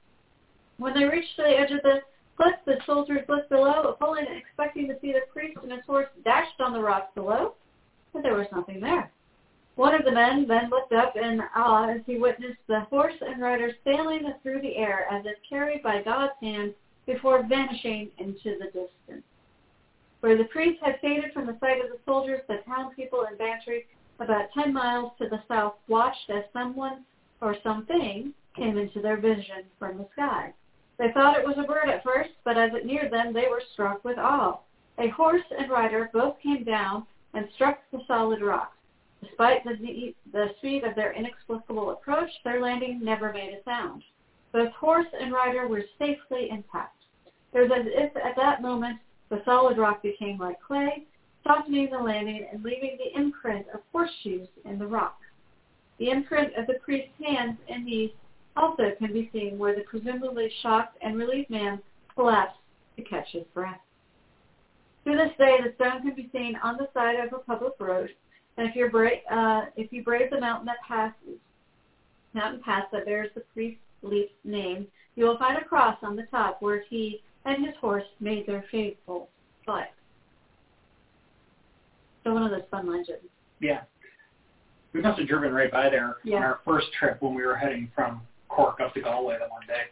When they reached the edge of the cliff, the soldiers looked below, and expecting to see the priest and his horse dashed on the rocks below, but there was nothing there. One of the men then looked up in awe as he witnessed the horse and rider sailing through the air as if carried by God's hand before vanishing into the distance. Where the priest had faded from the sight of the soldiers, the townspeople in Bantry, about ten miles to the south, watched as someone or something came into their vision from the sky. They thought it was a bird at first, but as it neared them, they were struck with awe. A horse and rider both came down and struck the solid rocks. Despite the, the speed of their inexplicable approach, their landing never made a sound. Both horse and rider were safely intact. It was as if at that moment the solid rock became like clay, softening the landing and leaving the imprint of horseshoes in the rock. The imprint of the priest's hands and knees also can be seen where the presumably shocked and relieved man collapsed to catch his breath. To this day, the stone can be seen on the side of a public road and if you're bra- uh, if you brave the mountain that passes, mountain pass that bears the priest's name, you will find a cross on the top where he and his horse made their fateful flight. So one of those fun legends. Yeah. We must have driven right by there yeah. on our first trip when we were heading from Cork up to Galway that one day.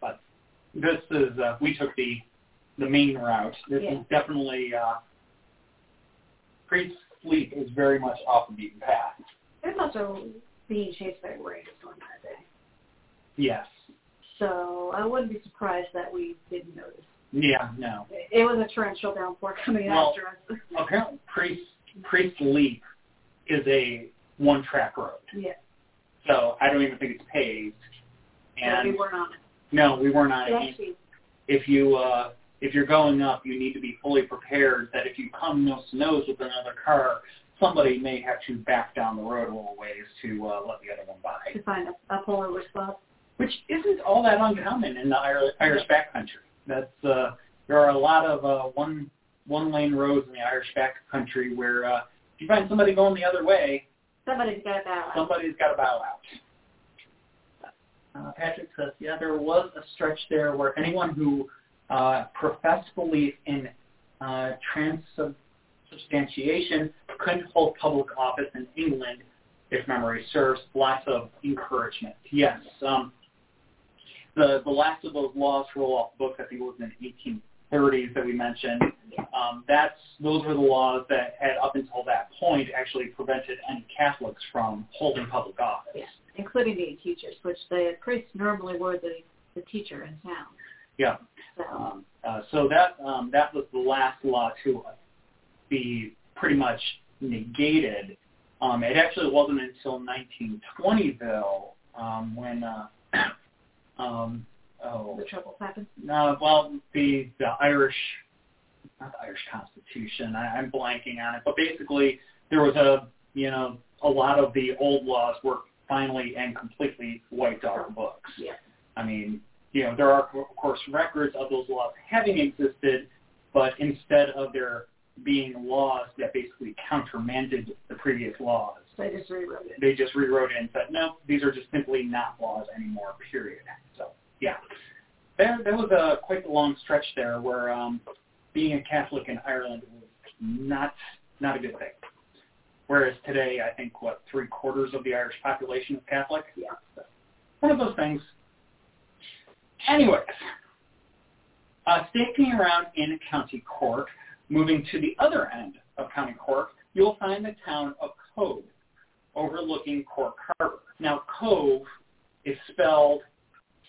But this is uh, we took the the main route. This yeah. is definitely uh, Priest fleet is very much off the beaten path. There's also being chased by a rainstorm that day. Yes. So I wouldn't be surprised that we didn't notice. Yeah, no. It was a torrential downpour coming well, after us. apparently, Priest Priest Leap is a one-track road. Yeah. So I don't even think it's paved. And so we weren't on it. No, we weren't on it. Actually, if you uh, if you're going up, you need to be fully prepared that if you come nose to nose with another car, somebody may have to back down the road a little ways to uh, let the other one by. To find a, a polar spot. Which isn't all that uncommon in the Irish, Irish backcountry. That's uh, there are a lot of uh, one one lane roads in the Irish backcountry where uh, if you find somebody going the other way, somebody's got to bow out. Somebody's got to bow out. Uh, Patrick says, yeah, there was a stretch there where anyone who uh, professed belief in uh, transubstantiation couldn't hold public office in England, if memory serves. Lots of encouragement. Yes. Um, the, the last of those laws roll off the books, I think it was in the 1830s that we mentioned. Um, that's those were the laws that had up until that point actually prevented any Catholics from holding public office. Yeah, including the teachers, which the priests normally were the, the teacher in town. Yeah. Um, uh, so that um, that was the last law to be pretty much negated. Um, it actually wasn't until 1920, though, um, when uh, um, oh, the troubles happened. No, well, the the Irish, not the Irish Constitution. I, I'm blanking on it, but basically there was a you know a lot of the old laws were finally and completely wiped off the books. Yeah. I mean, you know, there are, of course, records of those laws having existed, but instead of there being laws that basically countermanded the previous laws, they just rewrote it. They just rewrote it and said, no, these are just simply not laws anymore, period. So, yeah. There, there was a quite a long stretch there where um, being a Catholic in Ireland was not not a good thing. Whereas today, I think, what, three quarters of the Irish population is Catholic? Yeah. So, one of those things Anyways, uh, sticking around in County Cork, moving to the other end of County Cork, you'll find the town of Cobh, overlooking Cork Harbor. Now, Cobh is spelled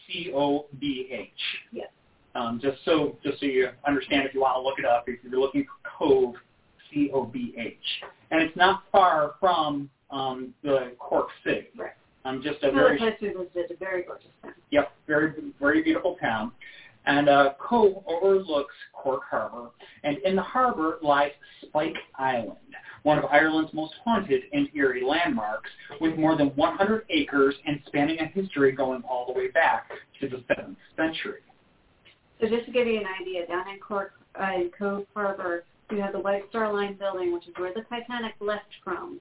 C-O-B-H. Yes. Um, just so just so you understand, if you want to look it up, if you're looking for Cobh, C-O-B-H, and it's not far from um, the Cork City. Right. Um, just a very place we visited, a very gorgeous town. Yep, very very beautiful town. And uh, Cobh overlooks Cork Harbor, and in the harbor lies Spike Island, one of Ireland's most haunted and eerie landmarks, with more than 100 acres and spanning a history going all the way back to the 7th century. So just to give you an idea, down in Cork, uh, in Cobh Harbor, you have the White Star Line building, which is where the Titanic left from,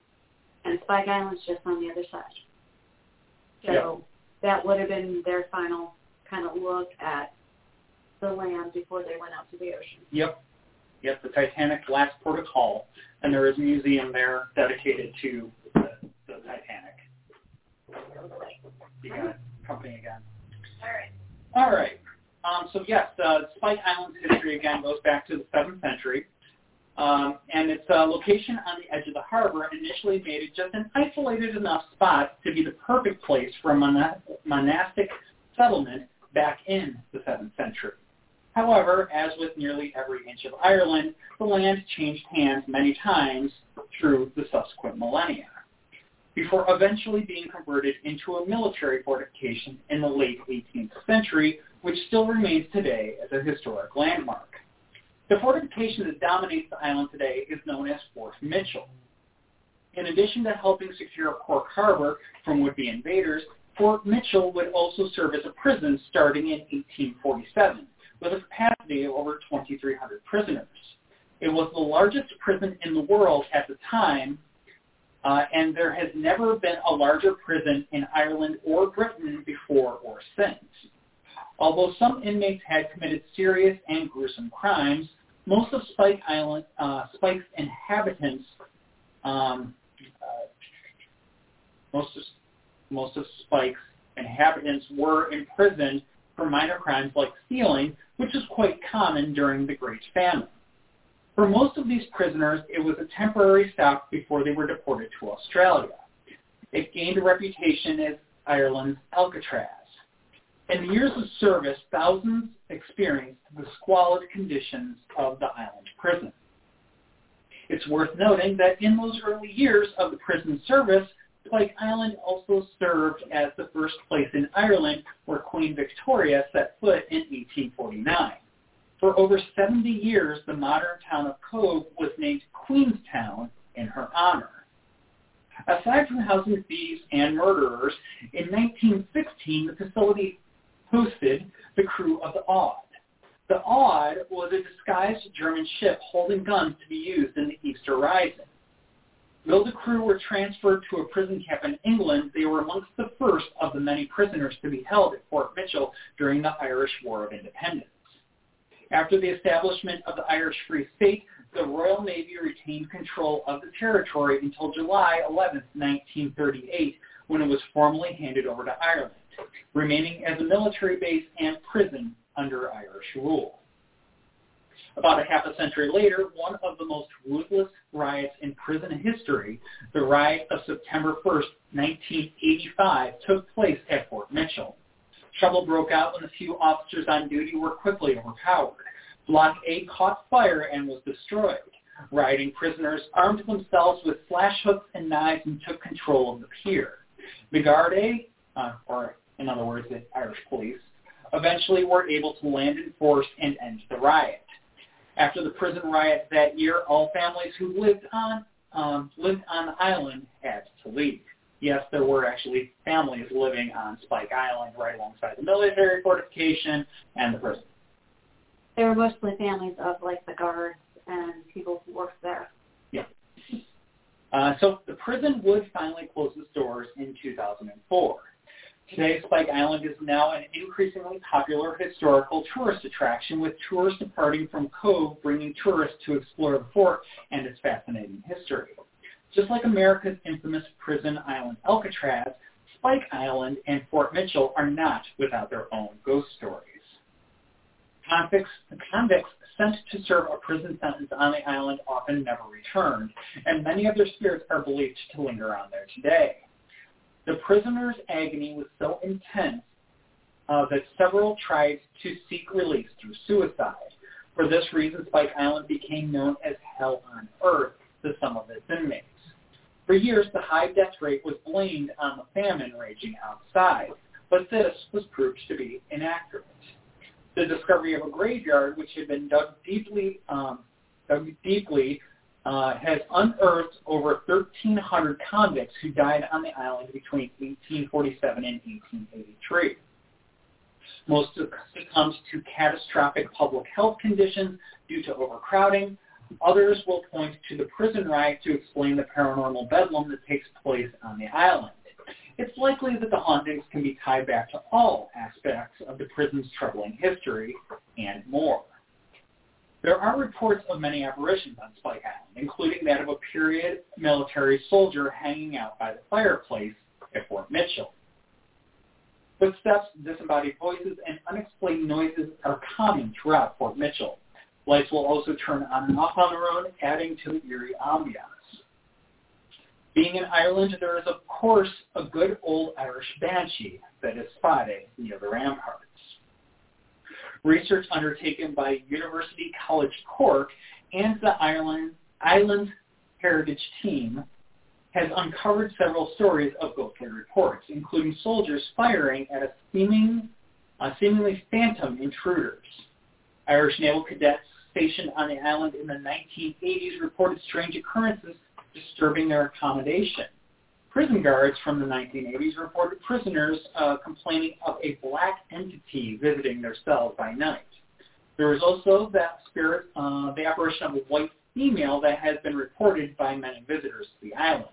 and Spike Island's just on the other side. So that would have been their final kind of look at the land before they went out to the ocean. Yep. Yep, the Titanic last port of call, and there is a museum there dedicated to the, the Titanic. You got it. Company again. All right. All right. Um, so yes, uh, Spike Island's history again goes back to the 7th century. Um, and its uh, location on the edge of the harbor initially made it just an isolated enough spot to be the perfect place for a mon- monastic settlement back in the 7th century. However, as with nearly every inch of Ireland, the land changed hands many times through the subsequent millennia, before eventually being converted into a military fortification in the late 18th century, which still remains today as a historic landmark. The fortification that dominates the island today is known as Fort Mitchel. In addition to helping secure Cork Harbor from would-be invaders, Fort Mitchel would also serve as a prison starting in 1847, with a capacity of over 2,300 prisoners. It was the largest prison in the world at the time, uh, and there has never been a larger prison in Ireland or Britain before or since. Although some inmates had committed serious and gruesome crimes, most of Spike Island, uh, Spike's inhabitants, um, uh, most of most of Spike's inhabitants were imprisoned for minor crimes like stealing, which was quite common during the Great Famine. For most of these prisoners, it was a temporary stop before they were deported to Australia. It gained a reputation as Ireland's Alcatraz. In years of service, thousands experienced the squalid conditions of the island prison. It's worth noting that in those early years of the prison service, Spike Island also served as the first place in Ireland where Queen Victoria set foot in 1849. For over 70 years, the modern town of Cobh was named Queenstown in her honor. Aside from housing thieves and murderers, in 1916 the facility hosted the crew of the Aud. The Aud was a disguised German ship holding guns to be used in the Easter Rising. Though the crew were transferred to a prison camp in England, they were amongst the first of the many prisoners to be held at Fort Mitchel during the Irish War of Independence. After the establishment of the Irish Free State, the Royal Navy retained control of the territory until July 11, 1938, when it was formally handed over to Ireland remaining as a military base and prison under Irish rule. About a half a century later, one of the most ruthless riots in prison history, the riot of September 1st, 1985, took place at Fort Mitchel. Trouble broke out when the few officers on duty were quickly overpowered. Block A caught fire and was destroyed. Rioting prisoners armed themselves with slash hooks and knives and took control of the pier. The uh, or in other words, the Irish police, eventually were able to land in force and end the riot. After the prison riot that year, all families who lived on um, lived on the island had to leave. Yes, there were actually families living on Spike Island right alongside the military fortification and the prison. They were mostly families of like the guards and people who worked there. Yeah. Uh, so the prison would finally close its doors in 2004. Today, Spike Island is now an increasingly popular historical tourist attraction with tourists departing from Cobh bringing tourists to explore the fort and its fascinating history. Just like America's infamous prison island Alcatraz, Spike Island and Fort Mitchel are not without their own ghost stories. Convicts, convicts sent to serve a prison sentence on the island often never returned, and many of their spirits are believed to linger on there today. The prisoner's agony was so intense uh, that several tried to seek release through suicide. For this reason, Spike Island became known as Hell on Earth to some of its inmates. For years, the high death rate was blamed on the famine raging outside, but this was proved to be inaccurate. The discovery of a graveyard, which had been dug deeply, um, dug deeply uh, has unearthed over 1,300 convicts who died on the island between 1847 and 1883. Most succumbed to catastrophic public health conditions due to overcrowding. Others will point to the prison riot to explain the paranormal bedlam that takes place on the island. it's likely that the hauntings can be tied back to all aspects of the prison's troubling history and more. There are reports of many apparitions on Spike Island, including that of a period military soldier hanging out by the fireplace at Fort Mitchel. Footsteps, disembodied voices, and unexplained noises are common throughout Fort Mitchel. Lights will also turn on and off on their own, adding to the eerie ambiance. Being in Ireland, there is of course a good old Irish banshee that is spotted near the ramparts. Research undertaken by University College Cork and the Ireland, Island Heritage Team has uncovered several stories of ghostly reports, including soldiers firing at a seeming, seemingly phantom intruders. Irish naval cadets stationed on the island in the 1980s reported strange occurrences disturbing their accommodation. Prison guards from the 1980s reported prisoners uh, complaining of a black entity visiting their cells by night. There was also that spirit, uh, the apparition of a white female that has been reported by many visitors to the island.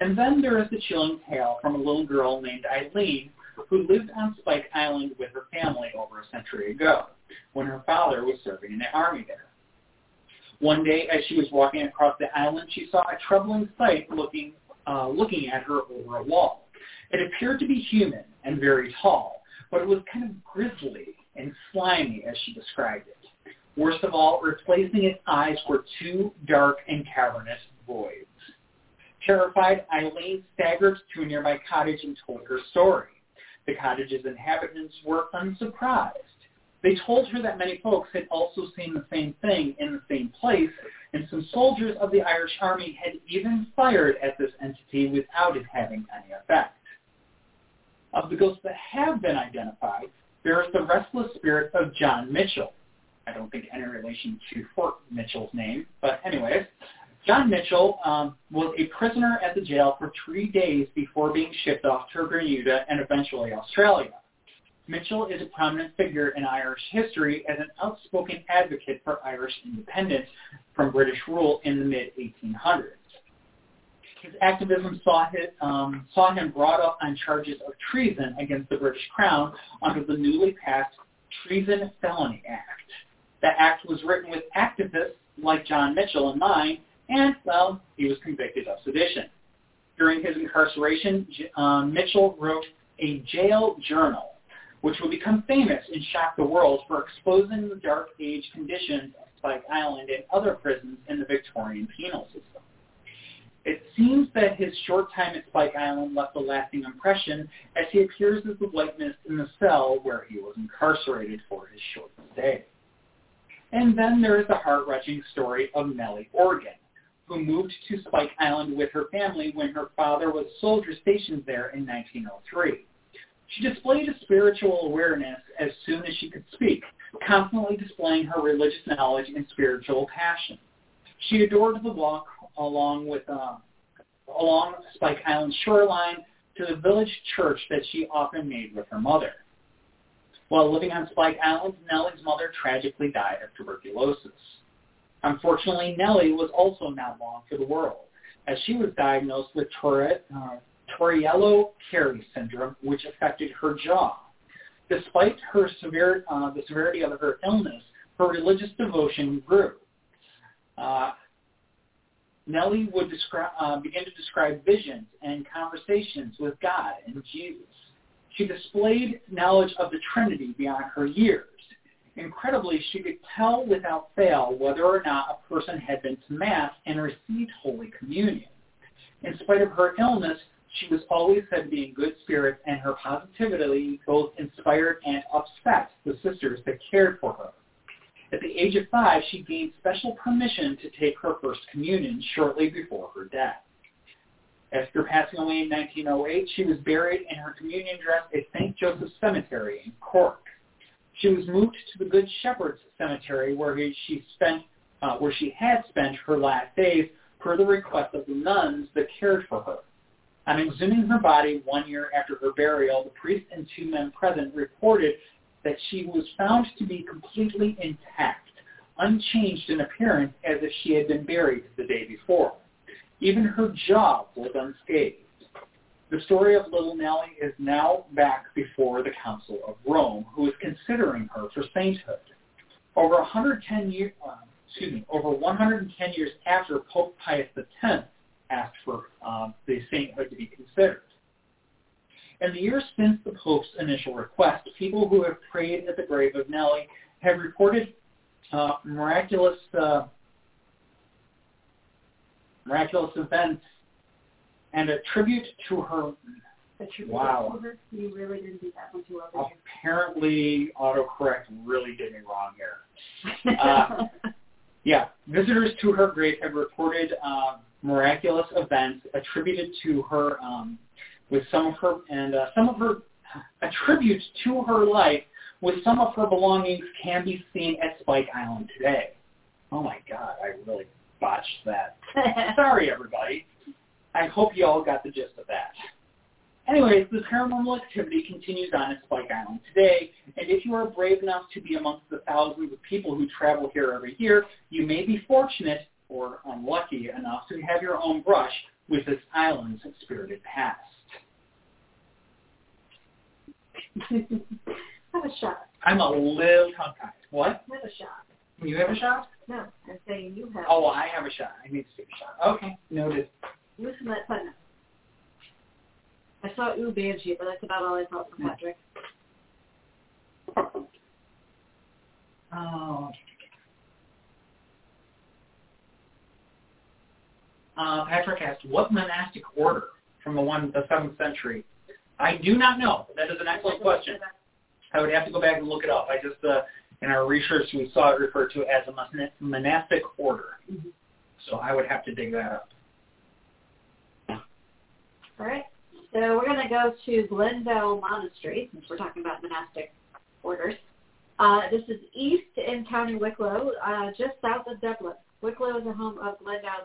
And then there is the chilling tale from a little girl named Eileen who lived on Spike Island with her family over a century ago when her father was serving in the army there. One day, as she was walking across the island, she saw a troubling sight looking, uh, looking at her over a wall. It appeared to be human and very tall, but it was kind of grisly and slimy, as she described it. Worst of all, replacing its eyes were two dark and cavernous voids. Terrified, Eileen staggered to a nearby cottage and told her story. The cottage's inhabitants were unsurprised. They told her that many folks had also seen the same thing in the same place, and some soldiers of the Irish Army had even fired at this entity without it having any effect. Of the ghosts that have been identified, there is the restless spirit of John Mitchel. I don't think any relation to Fort Mitchel's name, but anyways, John Mitchel um, was a prisoner at the jail for three days before being shipped off to Bermuda and eventually Australia. Mitchel is a prominent figure in Irish history as an outspoken advocate for Irish independence from British rule in the mid-1800s. His activism saw, his, um, saw him brought up on charges of treason against the British Crown under the newly passed Treason Felony Act. The act was written with activists like John Mitchel in mind and, well, he was convicted of sedition. During his incarceration, um, Mitchel wrote a jail journal, which will become famous and shock the world for exposing the dark age conditions of Spike Island and other prisons in the Victorian penal system. It seems that his short time at Spike Island left a lasting impression as he appears as the white mist in the cell where he was incarcerated for his short stay. And then there is the heart-wrenching story of Nellie Organ, who moved to Spike Island with her family when her father was a soldier stationed there in 1903. She displayed a spiritual awareness as soon as she could speak, constantly displaying her religious knowledge and spiritual passion. She adored the walk along with uh, along Spike Island shoreline to the village church that she often made with her mother. While living on Spike Island, Nellie's mother tragically died of tuberculosis. Unfortunately, Nellie was also not long for the world, as she was diagnosed with Tourette, uh, Torriello-Carey syndrome, which affected her jaw. Despite her severe, uh, the severity of her illness, her religious devotion grew. Uh, Nellie would uh, begin to describe visions and conversations with God and Jesus. She displayed knowledge of the Trinity beyond her years. Incredibly, she could tell without fail whether or not a person had been to Mass and received Holy Communion. In spite of her illness, she was always said to be in good spirits, and her positivity both inspired and upset the sisters that cared for her. At the age of five, she gained special permission to take her first communion shortly before her death. After passing away in 1908, she was buried in her communion dress at St. Joseph's Cemetery in Cork. She was moved to the Good Shepherd's Cemetery, where she spent, uh, where she had spent her last days, per the request of the nuns that cared for her. On exhuming her body one year after her burial, the priest and two men present reported that she was found to be completely intact, unchanged in appearance as if she had been buried the day before. Even her jaw was unscathed. The story of little Nellie is now back before the Council of Rome, who is considering her for sainthood. Over 110 years, uh, excuse me, over 110 years after Pope Pius X asked for um, the sainthood to be considered. In the years since the Pope's initial request, people who have prayed at the grave of Nellie have reported uh, miraculous uh, miraculous events and a tribute to her. wow. You really didn't do that one too well. Apparently, autocorrect really did me wrong here. Uh, yeah, visitors to her grave have reported uh, miraculous events attributed to her um, with some of her and uh, some of her attributes to her life with some of her belongings can be seen at Spike Island today. Oh my God, I really botched that. Sorry, everybody. I hope you all got the gist of that. Anyways, the paranormal activity continues on at Spike Island today, and if you are brave enough to be amongst the thousands of people who travel here every year, you may be fortunate or unlucky enough to have your own brush with this island's spirited past. have a shot. I'm a little tongue-tied. What? Have a shot. You have a shot? No, I'm saying you have. Oh, I have a shot. I need to take a shot. Okay, noted. Listen to that button. I saw Ooh Banshee, but that's about all I saw from hmm. Patrick. Oh. Uh, Patrick asked, what monastic order from the one the seventh century? I do not know. That is an excellent question. I would have to go back and look it up. I just uh, in our research we saw it referred to as a monastic order. Mm-hmm. So I would have to dig that up. All right. So we're going to go to Glendalough Monastery, since we're talking about monastic orders. Uh, this is east in County Wicklow, uh, just south of Dublin. Wicklow is the home of Glendalough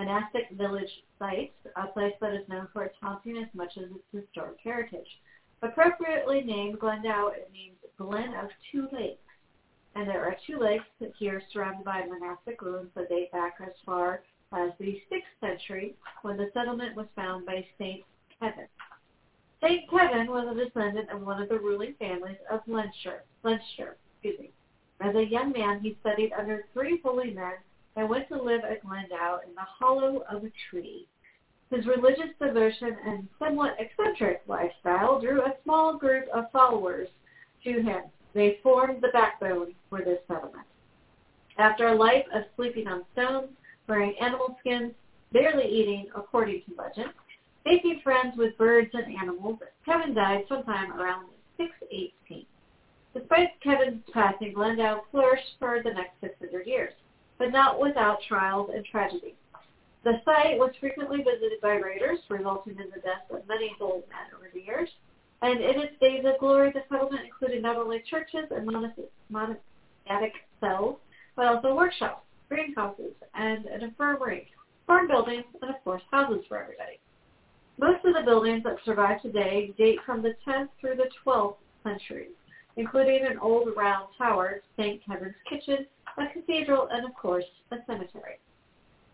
Monastic Village site, a place that is known for its haunting as much as its historic heritage. Appropriately named Glendalough, it means Glen of Two Lakes. And there are two lakes here surrounded by monastic ruins that date back as far as the 6th century when the settlement was found by Saint Kevin. Saint Kevin was a descendant of one of the ruling families of Leinster. Leinster excuse me. As a young man, he studied under three holy men and went to live at Glendalough in the hollow of a tree. His religious devotion and somewhat eccentric lifestyle drew a small group of followers to him. They formed the backbone for this settlement. After a life of sleeping on stones, wearing animal skins, barely eating, according to legend, making friends with birds and animals, Kevin died sometime around 618. Despite Kevin's passing, Glendalough flourished for the next 600 years, but not without trials and tragedy. The site was frequently visited by raiders, resulting in the deaths of many old men over the years. And in its days of glory, the settlement included not only churches and monastic cells, but also workshops, greenhouses, and an infirmary, farm buildings, and of course houses for everybody. Most of the buildings that survive today date from the 10th through the 12th centuries, including an old round tower, St. Kevin's Kitchen, a cathedral, and of course a cemetery.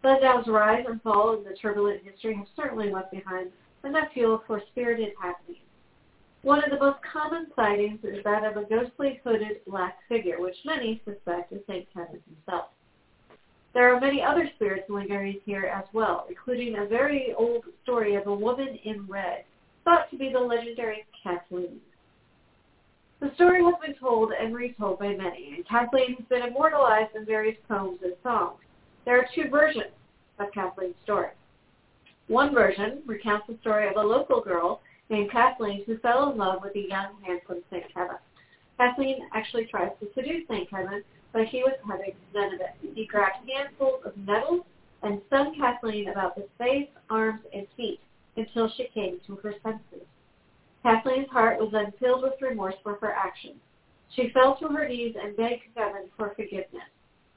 Glendalough's rise and fall in the turbulent history have certainly left behind enough fuel for spirited happenings. One of the most common sightings is that of a ghostly hooded black figure, which many suspect is St. Kevin himself. There are many other spirits lingering here as well, including a very old story of a woman in red, thought to be the legendary Kathleen. The story has been told and retold by many, and Kathleen has been immortalized in various poems and songs. There are two versions of Kathleen's story. One version recounts the story of a local girl named Kathleen who fell in love with a young, handsome St. Kevin. Kathleen actually tries to seduce St. Kevin, but he was having none of it. He grabbed handfuls of nettles and stung Kathleen about the face, arms, and feet until she came to her senses. Kathleen's heart was then filled with remorse for her actions. She fell to her knees and begged Kevin for forgiveness.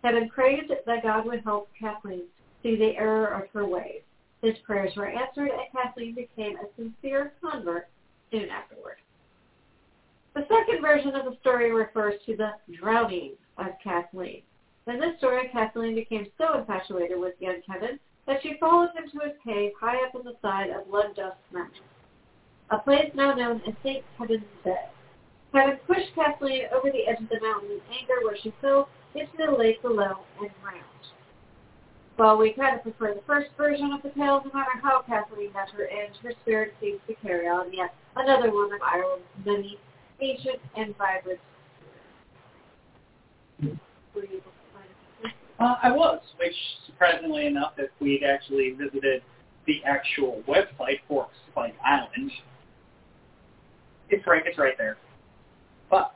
Kevin prayed that God would help Kathleen see the error of her ways. His prayers were answered, and Kathleen became a sincere convert soon afterward. The second version of the story refers to the drowning of Kathleen. In this story, Kathleen became so infatuated with young Kevin that she followed him to his cave high up in the side of Lugduff Mountain. A place now known as St. Kevin's Bed. Having pushed Kathleen over the edge of the mountain in anger where she fell into the lake below and drowned. While we kind of prefer the first version of the tale, no matter how Kathleen met her end, her spirit seems to carry on yet another one of Ireland's many ancient and vibrant it? Uh, I was, which surprisingly enough, if we'd actually visited the actual website for Spike Island, it's right, it's right there. But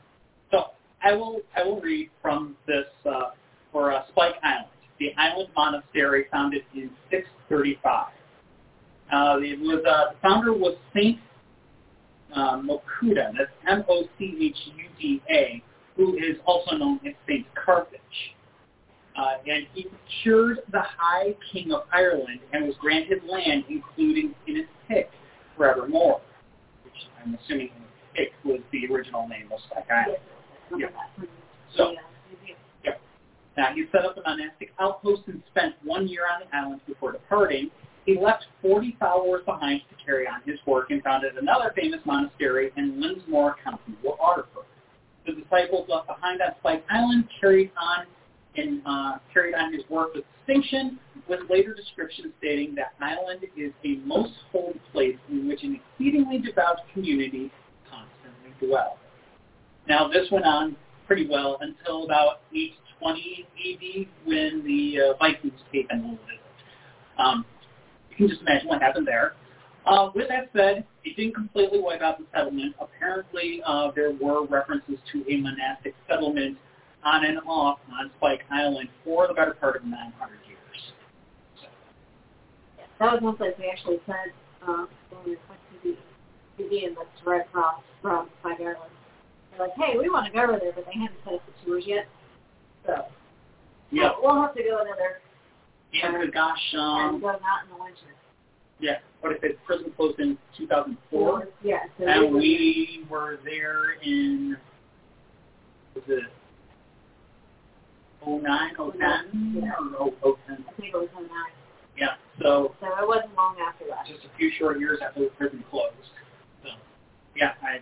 so I will, I will read from this uh, for uh, Spike Island, the island monastery founded in 635. Uh, it was uh, the founder was Saint uh, Mochuda, that's M-O-C-H-U-D-A, who is also known as Saint Carthage. Uh, and he cured the High King of Ireland and was granted land, including in his pick, forevermore, which I'm assuming it was the original name of Spike Island. Yeah. So, yeah. Now, he set up a monastic outpost and spent one year on the island before departing. He left 40 followers behind to carry on his work and founded another famous monastery in Lismore County, Waterford. The disciples left behind on Spike Island carried on in, uh, carried on his work with distinction, with later descriptions stating that island is a most holy place in which an exceedingly devout community constantly dwells. Now, this went on pretty well until about 820 AD when the uh, Vikings came and. Um, you can just imagine what happened there. Uh, with that said, it didn't completely wipe out the settlement. Apparently, uh, there were references to a monastic settlement on and off on Spike Island for the better part of 900 years. So, That was one place we actually said um, when we went to the museum that's right across from Spike Island. They're like, hey, we want to go over there, but they haven't set up the tours yet. So yeah, we'll have to go another yeah, good gosh, and um, go not in the winter. yeah. What if it prison closed in 2004? Yeah. So And we, we were there in, was it 09, 09, Yeah. or 0- 010? I think it was 09. Yeah, so So it wasn't long after that. just a few short years after the prison closed. So, yeah, I,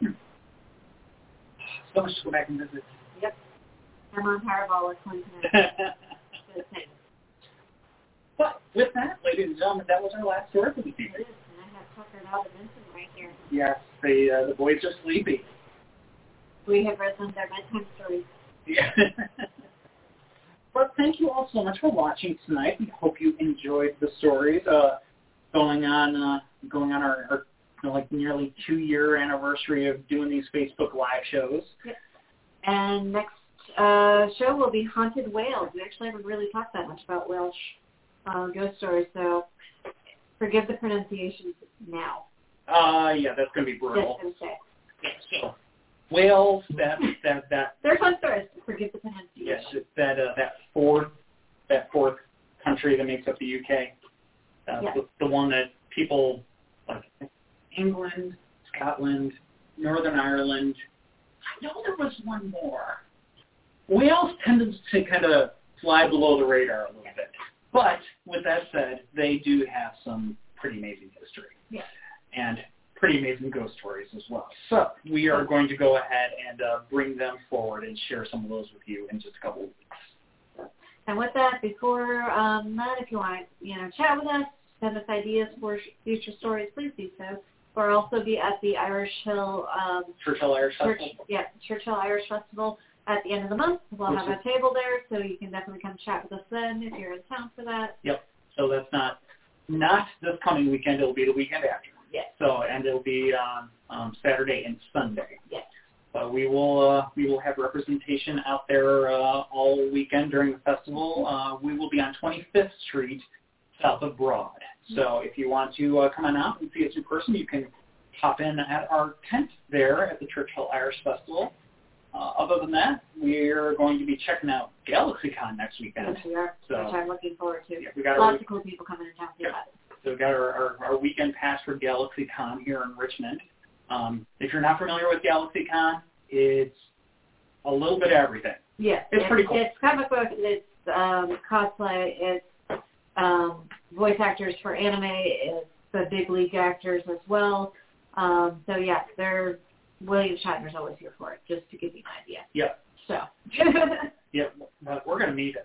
hmm. so much to go back and visit. Yep. I'm on Parabolic Clinton. But with that, ladies and gentlemen, that was our last story for It evening. is, and I have Tucker and Alvin Vincent right here. Yes, the, uh, the boys are sleepy. We have read them their bedtime stories. Yeah. but thank you all so much for watching tonight. We hope you enjoyed the stories. Uh, going on, uh, going on our, our you know, like nearly two year anniversary of doing these Facebook live shows. Yep. And next uh, show will be Haunted Wales. We actually haven't really talked that much about Welsh uh, ghost stories, so forgive the pronunciations now. Uh, yeah, that's going to be brutal. gonna say. Yeah, so Wales, that that that They're fun stories. Forgive the yes, pronunciation. it's that uh, that fourth that fourth country that makes up the UK. Uh, Yeah. the, the one that people like England, Scotland, Northern Ireland. I know there was one more. Wales tended to kind of fly below the radar a little bit. But with that said, they do have some pretty amazing history. Yeah. And pretty amazing ghost stories as well. So we are going to go ahead and uh, bring them forward and share some of those with you in just a couple of weeks. And with that, before um, that, if you want to, you know, chat with us, send us ideas for future stories, please do so. Or also be at the Irish Hill um, Churchill Irish Church, Festival. yeah, Churchill Irish Festival at the end of the month. We'll have a table there, so you can definitely come chat with us then if you're in town for that. Yep. So that's not not this coming weekend. It'll be the weekend after. Yes. So and it'll be on um, Saturday and Sunday. Yes. But we will uh, we will have representation out there uh, all weekend during the festival. Uh, we will be on 25th Street, south of Broad. So if you want to uh, come on out and see us in person, you can hop in at our tent there at the Churchill Irish Festival. Uh, other than that, we're going to be checking out GalaxyCon next weekend. Yes, we are, So- which I'm looking forward to. Yeah, we got Lots of cool people coming in town to Yeah. So we've got our, our, our weekend pass for GalaxyCon here in Richmond. Um, if you're not familiar with GalaxyCon, it's a little bit of everything. Yeah, It's pretty cool. It's comic book, it's um, cosplay, it's um, voice actors for anime, it's the big league actors as well. Um, so yeah, they're William Shatner's always here for it, just to give you an idea. Yep. So. yep. But we're going to meet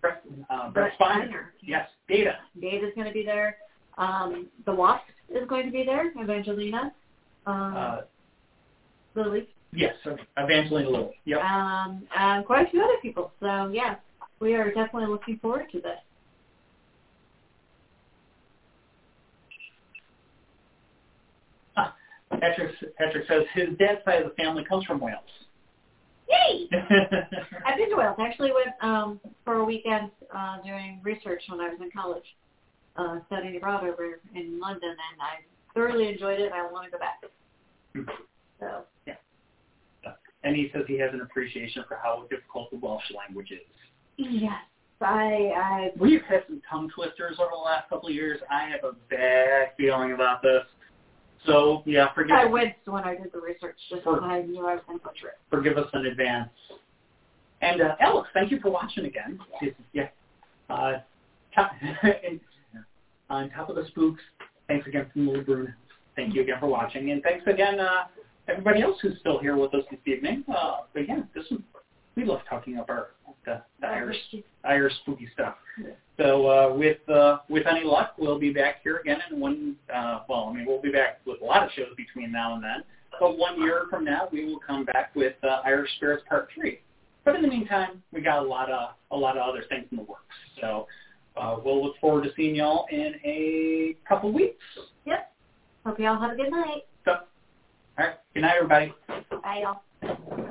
Brent, uh, Brent Spiner. Yes. Data. Data's going to be there. Um, the Wasp is going to be there. Evangeline. Um, Uh, Lilly. yes. Evangeline Lilly. Yep. Um, and quite a few other people. So yeah, we are definitely looking forward to this. Patrick, Patrick says his dad's side of the family comes from Wales. Yay! I've been to Wales. I actually went um, for a weekend uh, doing research when I was in college, uh, studying abroad over in London, and I thoroughly enjoyed it. and I want to go back. So yeah. And he says he has an appreciation for how difficult the Welsh language is. yes, I, I We've had some tongue twisters over the last couple of years. I have a bad feeling about this. So yeah, forgive I winced when I did the research just because I knew I was going to butcher it. forgive us in advance. And uh, Alex, thank you for watching again. Yeah. Uh, top, and, on top of the spooks, thanks again from Lily Brune. Thank you again for watching, and thanks again uh, everybody else who's still here with us this evening. Uh, again, this was we love talking up our the, Irish Irish spooky stuff. So uh, with uh, with any luck, we'll be back here again in one. Uh, well, I mean, we'll be back with a lot of shows between now and then. But one year from now, we will come back with uh, Irish Spirits Part Three. But in the meantime, we got a lot of a lot of other things in the works. So uh, we'll look forward to seeing y'all in a couple weeks. Yep. Hope you all have a good night. So, all right. Good night, everybody. Bye, y'all.